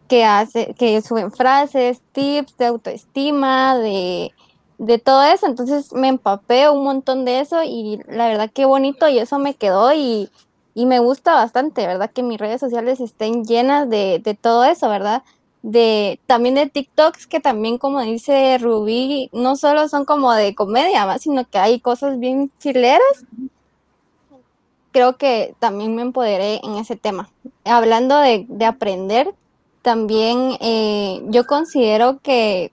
que, hace, que suben frases, tips de autoestima, de, de todo eso. Entonces me empapé un montón de eso y la verdad que bonito y eso me quedó y, y me gusta bastante, ¿verdad? Que mis redes sociales estén llenas de, de todo eso, ¿verdad? De, también de TikToks que también como dice Rubí, no solo son como de comedia, sino que hay cosas bien chileras creo que también me empoderé en ese tema. Hablando de, aprender, también eh, yo considero que,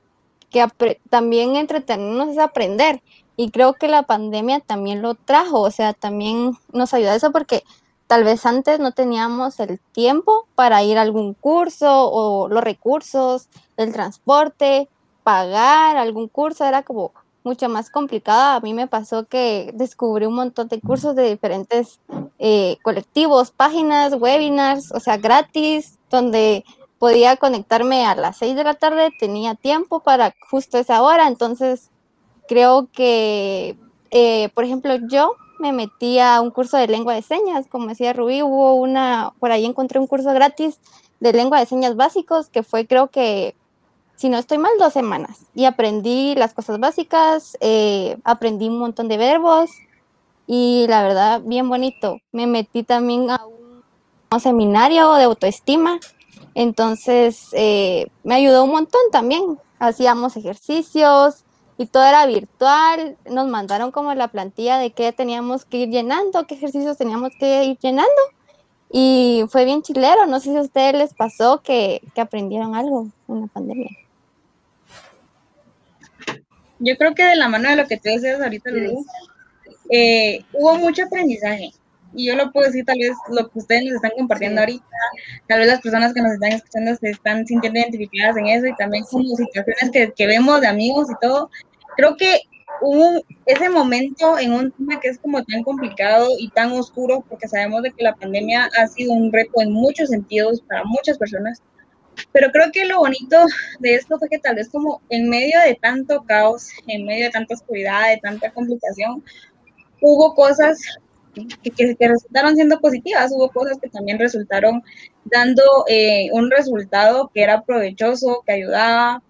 también entretenernos es aprender. Y creo que la pandemia también lo trajo, o sea, también nos ayuda eso porque tal vez antes no teníamos el tiempo para ir a algún curso o los recursos, el transporte, pagar algún curso, era como, mucho más complicada. A mí me pasó que descubrí un montón de cursos de diferentes eh, colectivos, páginas, webinars, o sea, gratis, donde podía conectarme a las 6 de la tarde, tenía tiempo para justo esa hora, entonces creo que, eh, por ejemplo, yo me metí a un curso de lengua de señas, como decía Rubí, hubo una, por ahí encontré un curso gratis de lengua de señas básicos, que fue creo que si no estoy mal, dos semanas. Y aprendí las cosas básicas, eh, aprendí un montón de verbos y la verdad, bien bonito. Me metí también a un, seminario de autoestima, entonces eh, me ayudó un montón también. Hacíamos ejercicios y todo era virtual. Nos mandaron como la plantilla de qué teníamos que ir llenando, qué ejercicios teníamos que ir llenando. Y fue bien chilero. No sé si a ustedes les pasó que, que aprendieron algo en la pandemia. Yo creo que de la mano de lo que tú decías ahorita, Lulu, eh, hubo mucho aprendizaje. Y yo lo puedo decir, tal vez lo que ustedes nos están compartiendo ahorita, tal vez las personas que nos están escuchando se están sintiendo identificadas en eso y también como situaciones que, que vemos de amigos y todo. Creo que hubo ese momento en un tema que es como tan complicado y tan oscuro, porque sabemos de que la pandemia ha sido un reto en muchos sentidos para muchas personas, pero creo que lo bonito de esto fue que tal vez como en medio de tanto caos, en medio de tanta oscuridad, de tanta complicación, hubo cosas que, que, resultaron siendo positivas, hubo cosas que también resultaron dando eh, un resultado que era provechoso, que ayudaba.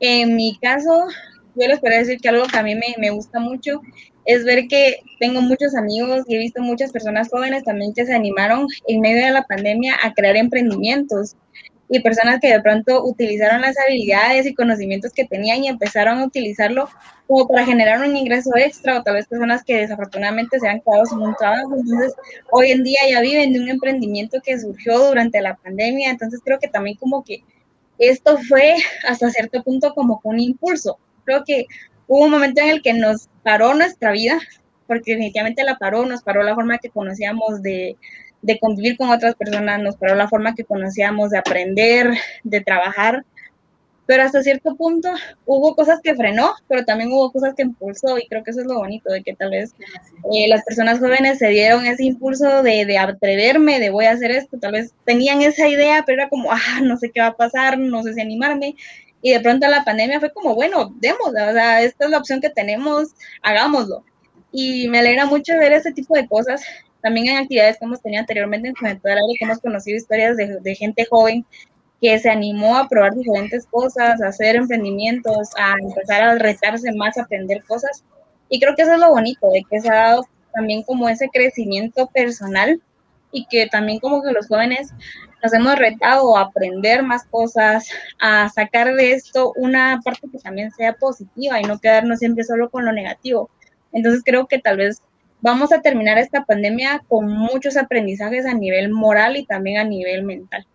En mi caso, yo les podría decir que algo que a mí me, me gusta mucho es ver que tengo muchos amigos y he visto muchas personas jóvenes también que se animaron en medio de la pandemia a crear emprendimientos y personas que de pronto utilizaron las habilidades y conocimientos que tenían y empezaron a utilizarlo como para generar un ingreso extra o tal vez personas que desafortunadamente se han quedado sin un trabajo. Entonces, hoy en día ya viven de un emprendimiento que surgió durante la pandemia. Entonces, creo que también como que esto fue hasta cierto punto como un impulso. Creo que hubo un momento en el que nos paró nuestra vida, porque definitivamente la paró, nos paró la forma que conocíamos de, de convivir con otras personas, nos paró la forma que conocíamos de aprender, de trabajar, pero hasta cierto punto hubo cosas que frenó, pero también hubo cosas que impulsó y creo que eso es lo bonito, de que tal vez eh, las personas jóvenes se dieron ese impulso de, de, atreverme, de voy a hacer esto, tal vez tenían esa idea, pero era como, ah, no sé qué va a pasar, no sé si animarme, y de pronto la pandemia fue como, bueno, demos, o sea, esta es la opción que tenemos, hagámoslo. Y me alegra mucho ver ese tipo de cosas también en actividades que hemos tenido anteriormente en Juventud al Aire, que hemos conocido historias de, de, gente joven que se animó a probar diferentes cosas, a hacer emprendimientos, a empezar a retarse más, a aprender cosas. Y creo que eso es lo bonito, de que se ha dado también como ese crecimiento personal y que también como que los jóvenes nos hemos retado a aprender más cosas, a sacar de esto una parte que también sea positiva y no quedarnos siempre solo con lo negativo. Entonces creo que tal vez vamos a terminar esta pandemia con muchos aprendizajes a nivel moral y también a nivel mental.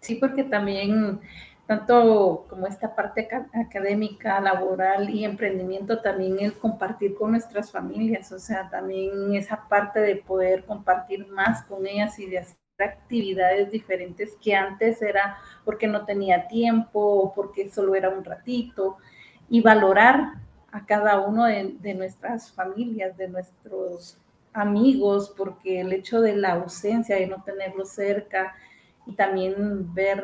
Sí, porque también tanto como esta parte académica, laboral y emprendimiento, también el compartir con nuestras familias, o sea, también esa parte de poder compartir más con ellas y de hacer actividades diferentes que antes era porque no tenía tiempo o porque solo era un ratito y valorar a cada uno de, nuestras familias, de nuestros amigos, porque el hecho de la ausencia, de no tenerlos cerca y también ver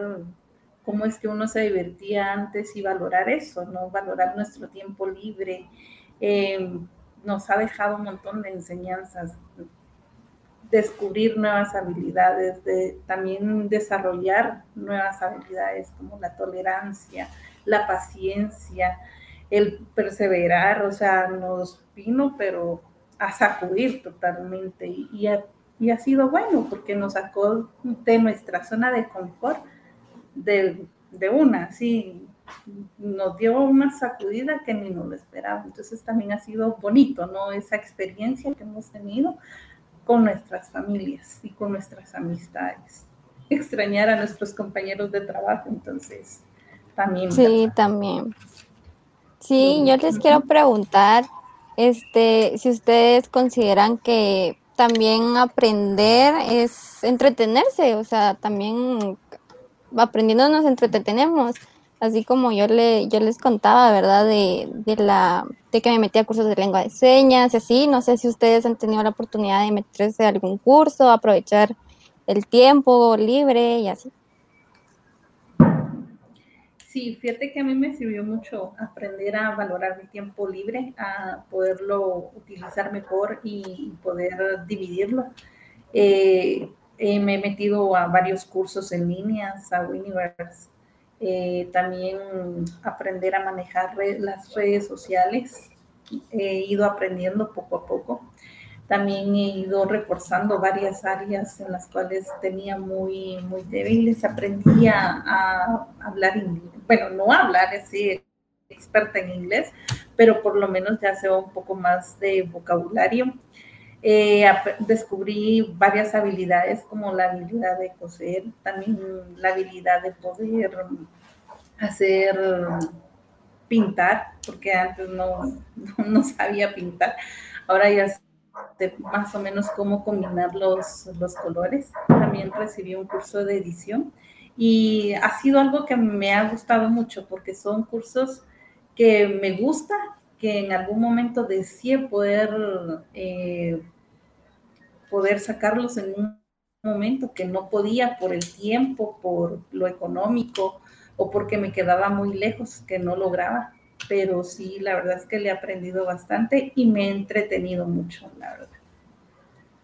cómo es que uno se divertía antes y valorar eso, ¿no? Valorar nuestro tiempo libre. Eh, nos ha dejado un montón de enseñanzas, descubrir nuevas habilidades, de también desarrollar nuevas habilidades como la tolerancia, la paciencia, el perseverar, o sea, nos vino, pero a sacudir totalmente y, ha, y ha, sido bueno porque nos sacó de nuestra zona de confort de, de una, sí, nos dio una sacudida que ni nos lo esperaba. Entonces también ha sido bonito, ¿no? Esa experiencia que hemos tenido con nuestras familias y con nuestras amistades. Extrañar a nuestros compañeros de trabajo, entonces también. Sí, también. Sí, yo les quiero preguntar, este, si ustedes consideran que también aprender es entretenerse, o sea, también aprendiendo nos entretenemos, así como yo le, yo les contaba, ¿verdad? De, de la, de que me metí a cursos de lengua de señas y así, no sé si ustedes han tenido la oportunidad de meterse a algún curso, aprovechar el tiempo libre y así. Sí, fíjate que a mí me sirvió mucho aprender a valorar mi tiempo libre, a poderlo utilizar mejor y poder dividirlo. Eh, eh, me he metido a varios cursos en línea, a Universe, eh, también aprender a manejar las redes sociales. He ido aprendiendo poco a poco. También he ido reforzando varias áreas en las cuales tenía muy, muy débiles. Aprendí a, hablar inglés. Bueno, no hablar, así experta en inglés, pero por lo menos ya sé un poco más de vocabulario. Eh, descubrí varias habilidades como la habilidad de coser, también la habilidad de poder hacer pintar, porque antes no, no sabía pintar. Ahora ya sé más o menos cómo combinar los, los colores. También recibí un curso de edición y ha sido algo que me ha gustado mucho porque son cursos que me gusta, que en algún momento deseé poder eh, poder sacarlos en un momento que no podía por el tiempo, por lo económico o porque me quedaba muy lejos, que no lograba. Pero sí, la verdad es que le he aprendido bastante y me he entretenido mucho, la verdad.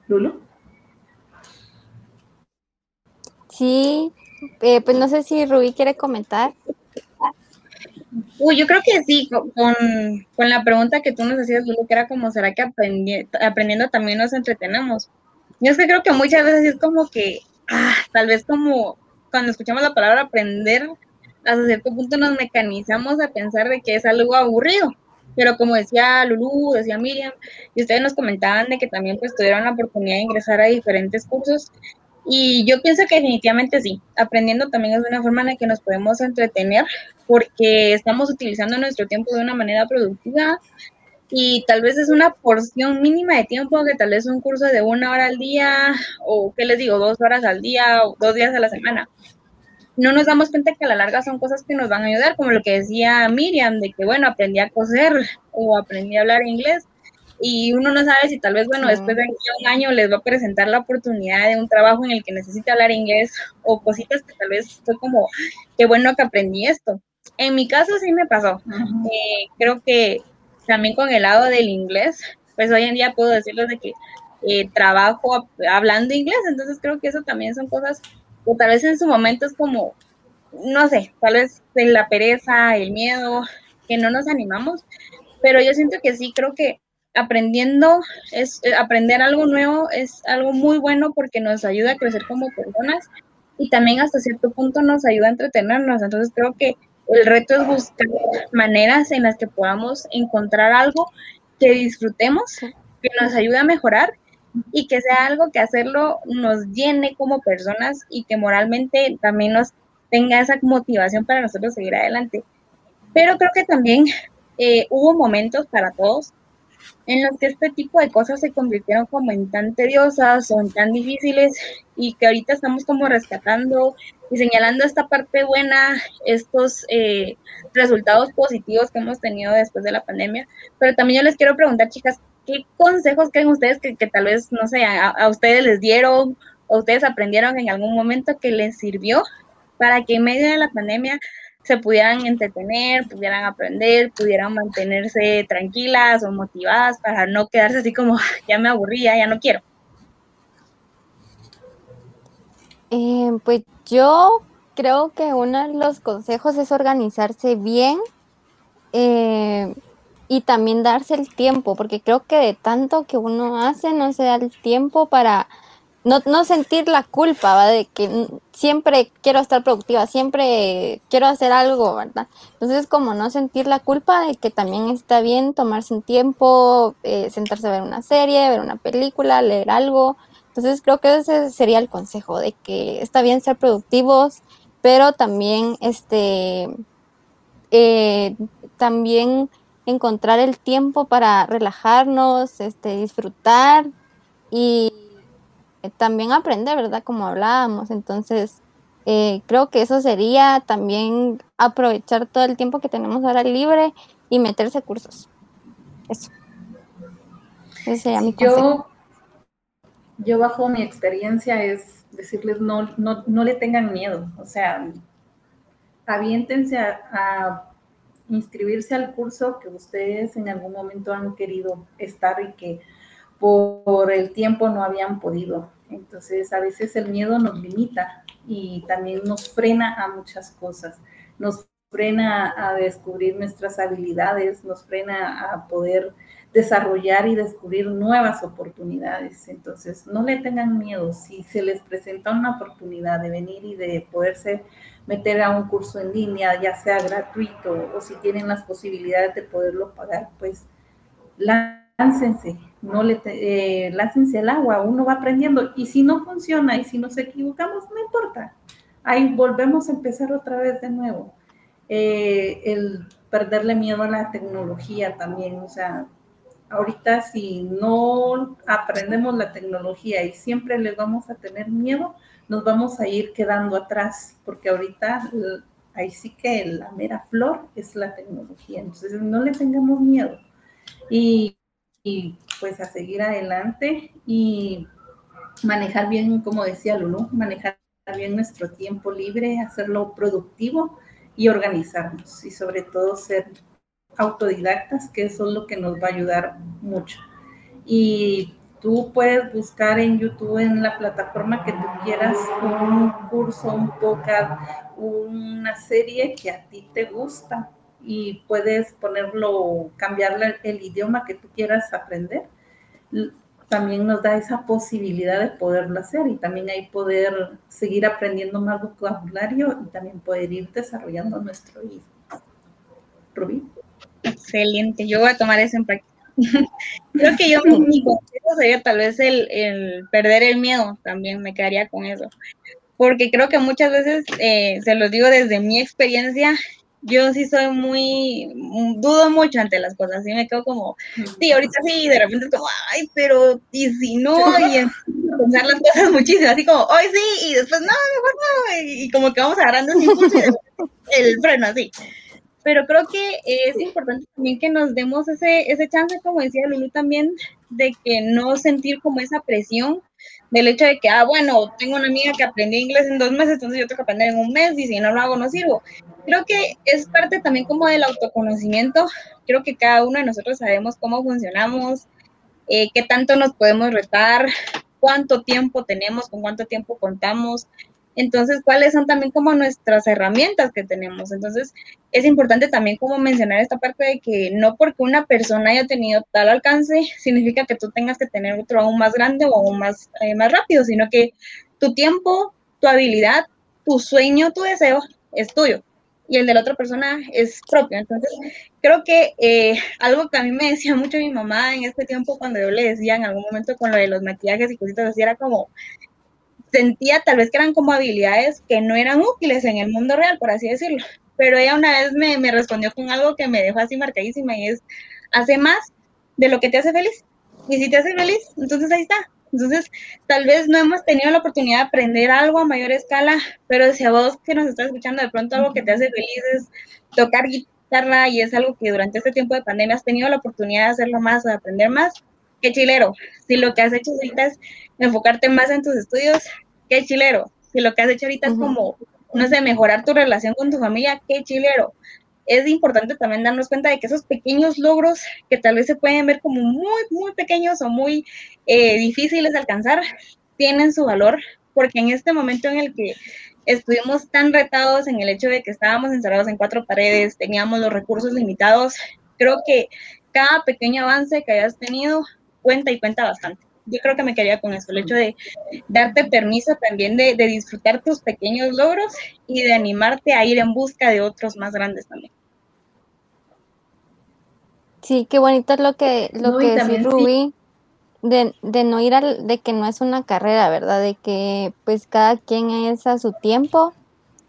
Lulu. Sí, eh, pues no sé si Rubí quiere comentar. Uy, yo creo que sí, con, con la pregunta que tú nos hacías, Lulu, que era como, ¿será que aprendiendo también nos entretenemos? Yo es que creo que muchas veces es como que, ah, tal vez como cuando escuchamos la palabra aprender, hasta cierto punto nos mecanizamos a pensar de que es algo aburrido. Pero como decía Lulu, decía Miriam, y ustedes nos comentaban de que también pues tuvieron la oportunidad de ingresar a diferentes cursos, y yo pienso que definitivamente sí, aprendiendo también es una forma en la que nos podemos entretener porque estamos utilizando nuestro tiempo de una manera productiva y tal vez es una porción mínima de tiempo que tal vez un curso de una hora al día o, ¿qué les digo?, dos horas al día o dos días a la semana. No nos damos cuenta que a la larga son cosas que nos van a ayudar, como lo que decía Miriam, de que, bueno, aprendí a coser o aprendí a hablar inglés y uno no sabe si tal vez, bueno, después de un año les va a presentar la oportunidad de un trabajo en el que necesite hablar inglés o cositas que tal vez fue como, qué bueno que aprendí esto. En mi caso sí me pasó. Eh, creo que también con el lado del inglés, pues hoy en día puedo decirles de que eh, trabajo hablando inglés, entonces creo que eso también son cosas tal vez en su momento es como, no sé, tal vez la pereza, el miedo, que no nos animamos, pero yo siento que sí, creo que aprendiendo, es eh, aprender algo nuevo es algo muy bueno porque nos ayuda a crecer como personas y también hasta cierto punto nos ayuda a entretenernos. Entonces creo que el reto es buscar maneras en las que podamos encontrar algo que disfrutemos, que nos ayude a mejorar y que sea algo que hacerlo nos llene como personas y que moralmente también nos tenga esa motivación para nosotros seguir adelante. Pero creo que también eh, hubo momentos para todos en los que este tipo de cosas se convirtieron como en tan tediosas o en tan difíciles y que ahorita estamos como rescatando y señalando esta parte buena, estos eh, resultados positivos que hemos tenido después de la pandemia. Pero también yo les quiero preguntar, chicas, ¿qué consejos creen ustedes que, tal vez, no sé, a, ustedes les dieron o ustedes aprendieron en algún momento que les sirvió para que en medio de la pandemia se pudieran entretener, pudieran aprender, pudieran mantenerse tranquilas o motivadas para no quedarse así como, ya me aburría, ya no quiero. Eh, pues yo creo que uno de los consejos es organizarse bien eh, y también darse el tiempo, porque creo que de tanto que uno hace no se da el tiempo para no, no sentir la culpa, ¿va? De que siempre quiero estar productiva, siempre quiero hacer algo, ¿verdad? Entonces, como no sentir la culpa de que también está bien tomarse un tiempo, eh, sentarse a ver una serie, ver una película, leer algo. Entonces, creo que ese sería el consejo, de que está bien ser productivos, pero también, este, eh, también encontrar el tiempo para relajarnos, este, disfrutar y también aprender, ¿verdad? Como hablábamos. Entonces, eh, creo que eso sería también aprovechar todo el tiempo que tenemos ahora libre y meterse cursos. Eso. Ese sería mi consejo. Yo, yo bajo mi experiencia es decirles no, no, no le tengan miedo. O sea, aviéntense a, a inscribirse al curso que ustedes en algún momento han querido estar y que por el tiempo no habían podido. Entonces, a veces el miedo nos limita y también nos frena a muchas cosas. nos frena a descubrir nuestras habilidades, nos frena a poder desarrollar y descubrir nuevas oportunidades. Entonces, no le tengan miedo. Si se les presenta una oportunidad de venir y de poderse meter a un curso en línea, ya sea gratuito o si tienen las posibilidades de poderlo pagar, pues láncense, no le eh, láncense al agua, uno va aprendiendo y si no funciona y si nos equivocamos, no importa. Ahí volvemos a empezar otra vez de nuevo. Eh, el perderle miedo a la tecnología también, o sea, ahorita si no aprendemos la tecnología y siempre les vamos a tener miedo, nos vamos a ir quedando atrás, porque ahorita ahí sí que la mera flor es la tecnología, entonces no le tengamos miedo. Y, pues a seguir adelante y manejar bien, como decía Lulu, manejar bien nuestro tiempo libre, hacerlo productivo y organizarnos y sobre todo ser autodidactas, que eso es lo que nos va a ayudar mucho. Y tú puedes buscar en YouTube, en la plataforma que tú quieras, un curso, un podcast, una serie que a ti te gusta y puedes ponerlo, cambiarle el idioma que tú quieras aprender. También nos da esa posibilidad de poderlo hacer y también ahí poder seguir aprendiendo más vocabulario y también poder ir desarrollando nuestro idioma. Rubí. Excelente, yo voy a tomar eso en práctica. Creo que yo mi consejo sería tal vez el, perder el miedo, también me quedaría con eso. Porque creo que muchas veces, eh, se los digo desde mi experiencia, yo sí soy muy, dudo mucho ante las cosas, sí me quedo como, sí, ahorita sí, y de repente es como, ay, pero, y si no, y pensar las cosas muchísimo, así como, hoy sí, y después, no, mejor no, y, como que vamos agarrando el el freno así pero creo que es importante también que nos demos ese, ese chance, como decía Lulu también, de que no sentir como esa presión del hecho de que, ah, bueno, tengo una amiga que aprendió inglés en dos meses, entonces yo tengo que aprender en un mes y si no lo hago no sirvo. Creo que es parte también como del autoconocimiento. Creo que cada uno de nosotros sabemos cómo funcionamos, eh, qué tanto nos podemos retar, cuánto tiempo tenemos, con cuánto tiempo contamos. Entonces, ¿cuáles son también como nuestras herramientas que tenemos? Entonces, es importante también como mencionar esta parte de que no porque una persona haya tenido tal alcance, significa que tú tengas que tener otro aún más grande o aún más, eh, más rápido, sino que tu tiempo, tu habilidad, tu sueño, tu deseo es tuyo y el de la otra persona es propio. Entonces, creo que eh, algo que a mí me decía mucho mi mamá en este tiempo cuando yo le decía en algún momento con lo de los maquillajes y cositas así, era como, sentía tal vez que eran como habilidades que no eran útiles en el mundo real, por así decirlo. Pero ella una vez me, me respondió con algo que me dejó así marcadísima y es, hace más de lo que te hace feliz. Y si te hace feliz, entonces ahí está. Entonces, tal vez no hemos tenido la oportunidad de aprender algo a mayor escala, pero si a vos que nos estás escuchando de pronto algo que te hace feliz es tocar guitarra y es algo que durante este tiempo de pandemia has tenido la oportunidad de hacerlo más o de aprender más, qué chilero. Si lo que has hecho ahorita es enfocarte más en tus estudios, qué chilero. Si lo que has hecho ahorita es como, no sé, mejorar tu relación con tu familia, qué chilero. Es importante también darnos cuenta de que esos pequeños logros que tal vez se pueden ver como muy, muy pequeños o muy eh, difíciles de alcanzar, tienen su valor, porque en este momento en el que estuvimos tan retados en el hecho de que estábamos encerrados en cuatro paredes, teníamos los recursos limitados, creo que cada pequeño avance que hayas tenido cuenta y cuenta bastante. Yo creo que me quedaría con eso, el hecho de darte permiso también de, disfrutar tus pequeños logros y de animarte a ir en busca de otros más grandes también. Sí, qué bonito es lo que, lo que dice Ruby, de, de, no ir al, de que no es una carrera, ¿verdad? De que pues cada quien es a su tiempo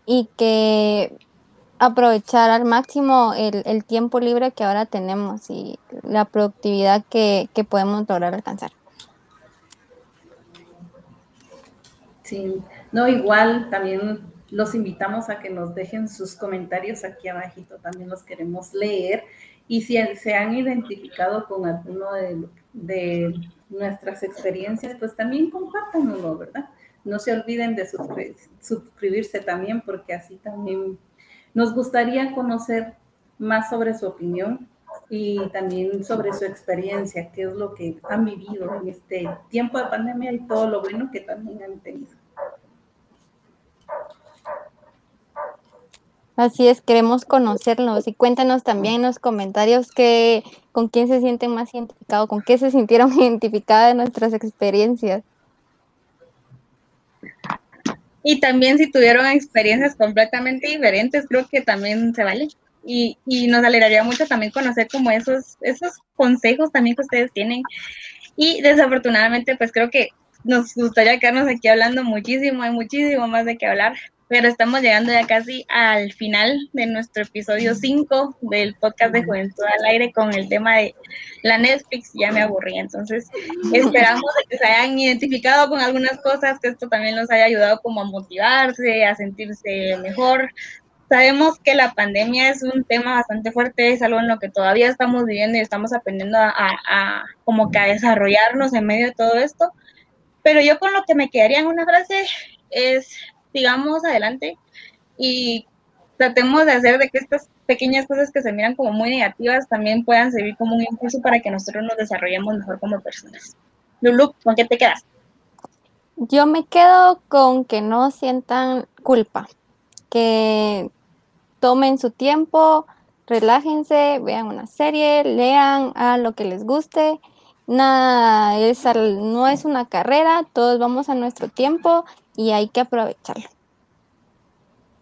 y que aprovechar al máximo el, tiempo libre que ahora tenemos y la productividad que, podemos lograr alcanzar. Sí, no, igual también los invitamos a que nos dejen sus comentarios aquí abajito, también los queremos leer. Y si se han identificado con alguno de, de nuestras experiencias, pues también compártanlo, ¿verdad? No se olviden de suscribirse también, porque así también nos gustaría conocer más sobre su opinión y también sobre su experiencia, qué es lo que han vivido en este tiempo de pandemia y todo lo bueno que también han tenido. Así es, queremos conocerlos y cuéntanos también en los comentarios que, con quién se sienten más identificados, con qué se sintieron identificadas de nuestras experiencias. Y también si tuvieron experiencias completamente diferentes, creo que también se vale. Y, y nos alegraría mucho también conocer como esos, esos consejos también que ustedes tienen. Y desafortunadamente, pues creo que nos gustaría quedarnos aquí hablando muchísimo, hay muchísimo más de qué hablar, pero estamos llegando ya casi al final de nuestro episodio 5 del podcast de Juventud al Aire con el tema de la Netflix. Ya me aburrí, entonces esperamos que se hayan identificado con algunas cosas, que esto también los haya ayudado como a motivarse, a sentirse mejor. Sabemos que la pandemia es un tema bastante fuerte, es algo en lo que todavía estamos viviendo y estamos aprendiendo a, a como que a desarrollarnos en medio de todo esto. Pero yo con lo que me quedaría en una frase es sigamos adelante y tratemos de hacer de que estas pequeñas cosas que se miran como muy negativas también puedan servir como un impulso para que nosotros nos desarrollemos mejor como personas. Lulu, ¿con qué te quedas? Yo me quedo con que no sientan culpa, que tomen su tiempo, relájense, vean una serie, lean a lo que les guste. Nada, es no es una carrera, todos vamos a nuestro tiempo y hay que aprovecharlo.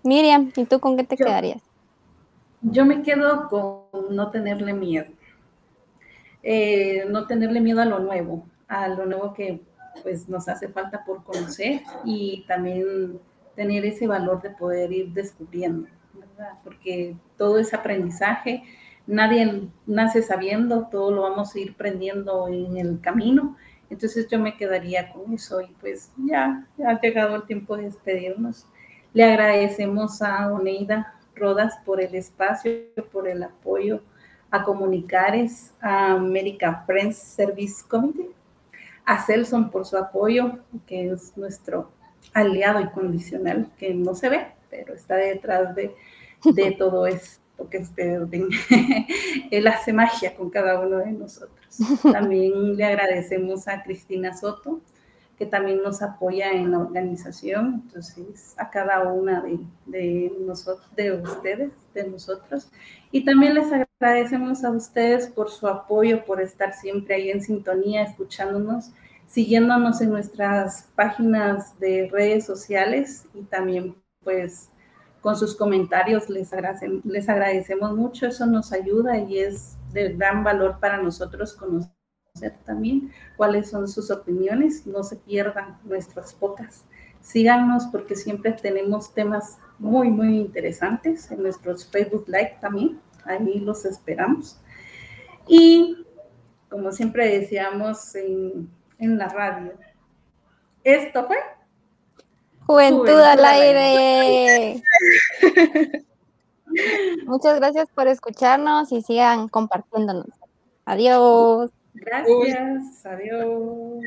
Miriam, ¿y tú con qué te quedarías? Yo me quedo con no tenerle miedo. Eh, no tenerle miedo a lo nuevo, a lo nuevo que pues nos hace falta por conocer y también tener ese valor de poder ir descubriendo, ¿verdad? Porque todo es aprendizaje, nadie nace sabiendo, todo lo vamos a ir aprendiendo en el camino entonces yo me quedaría con eso y pues ya, ha llegado el tiempo de despedirnos. Le agradecemos a Oneida Rodas por el espacio, por el apoyo, a Comunicares, a American Friends Service Committee, a Celson por su apoyo, que es nuestro aliado incondicional, que no se ve, pero está detrás de, de todo esto que ustedes ven. Él hace magia con cada uno de nosotros. También le agradecemos a Cristina Soto, que también nos apoya en la organización, entonces a cada una de, de, nosotros, de ustedes, de nosotros. Y también les agradecemos a ustedes por su apoyo, por estar siempre ahí en sintonía, escuchándonos, siguiéndonos en nuestras páginas de redes sociales y también pues con sus comentarios les, agradecemos mucho, eso nos ayuda y es de gran valor para nosotros conocer también cuáles son sus opiniones, no se pierdan nuestras pocas. Síganos porque siempre tenemos temas muy, muy interesantes en nuestros Facebook Live también, ahí los esperamos. Y como siempre decíamos en, en la radio, esto fue Juventud, al aire. Muchas gracias por escucharnos y sigan compartiéndonos. Adiós. Gracias. Adiós.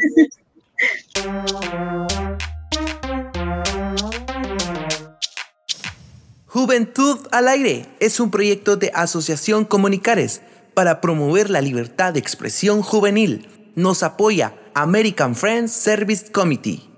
Juventud al aire es un proyecto de Asociación Comunicares para promover la libertad de expresión juvenil. Nos apoya American Friends Service Committee.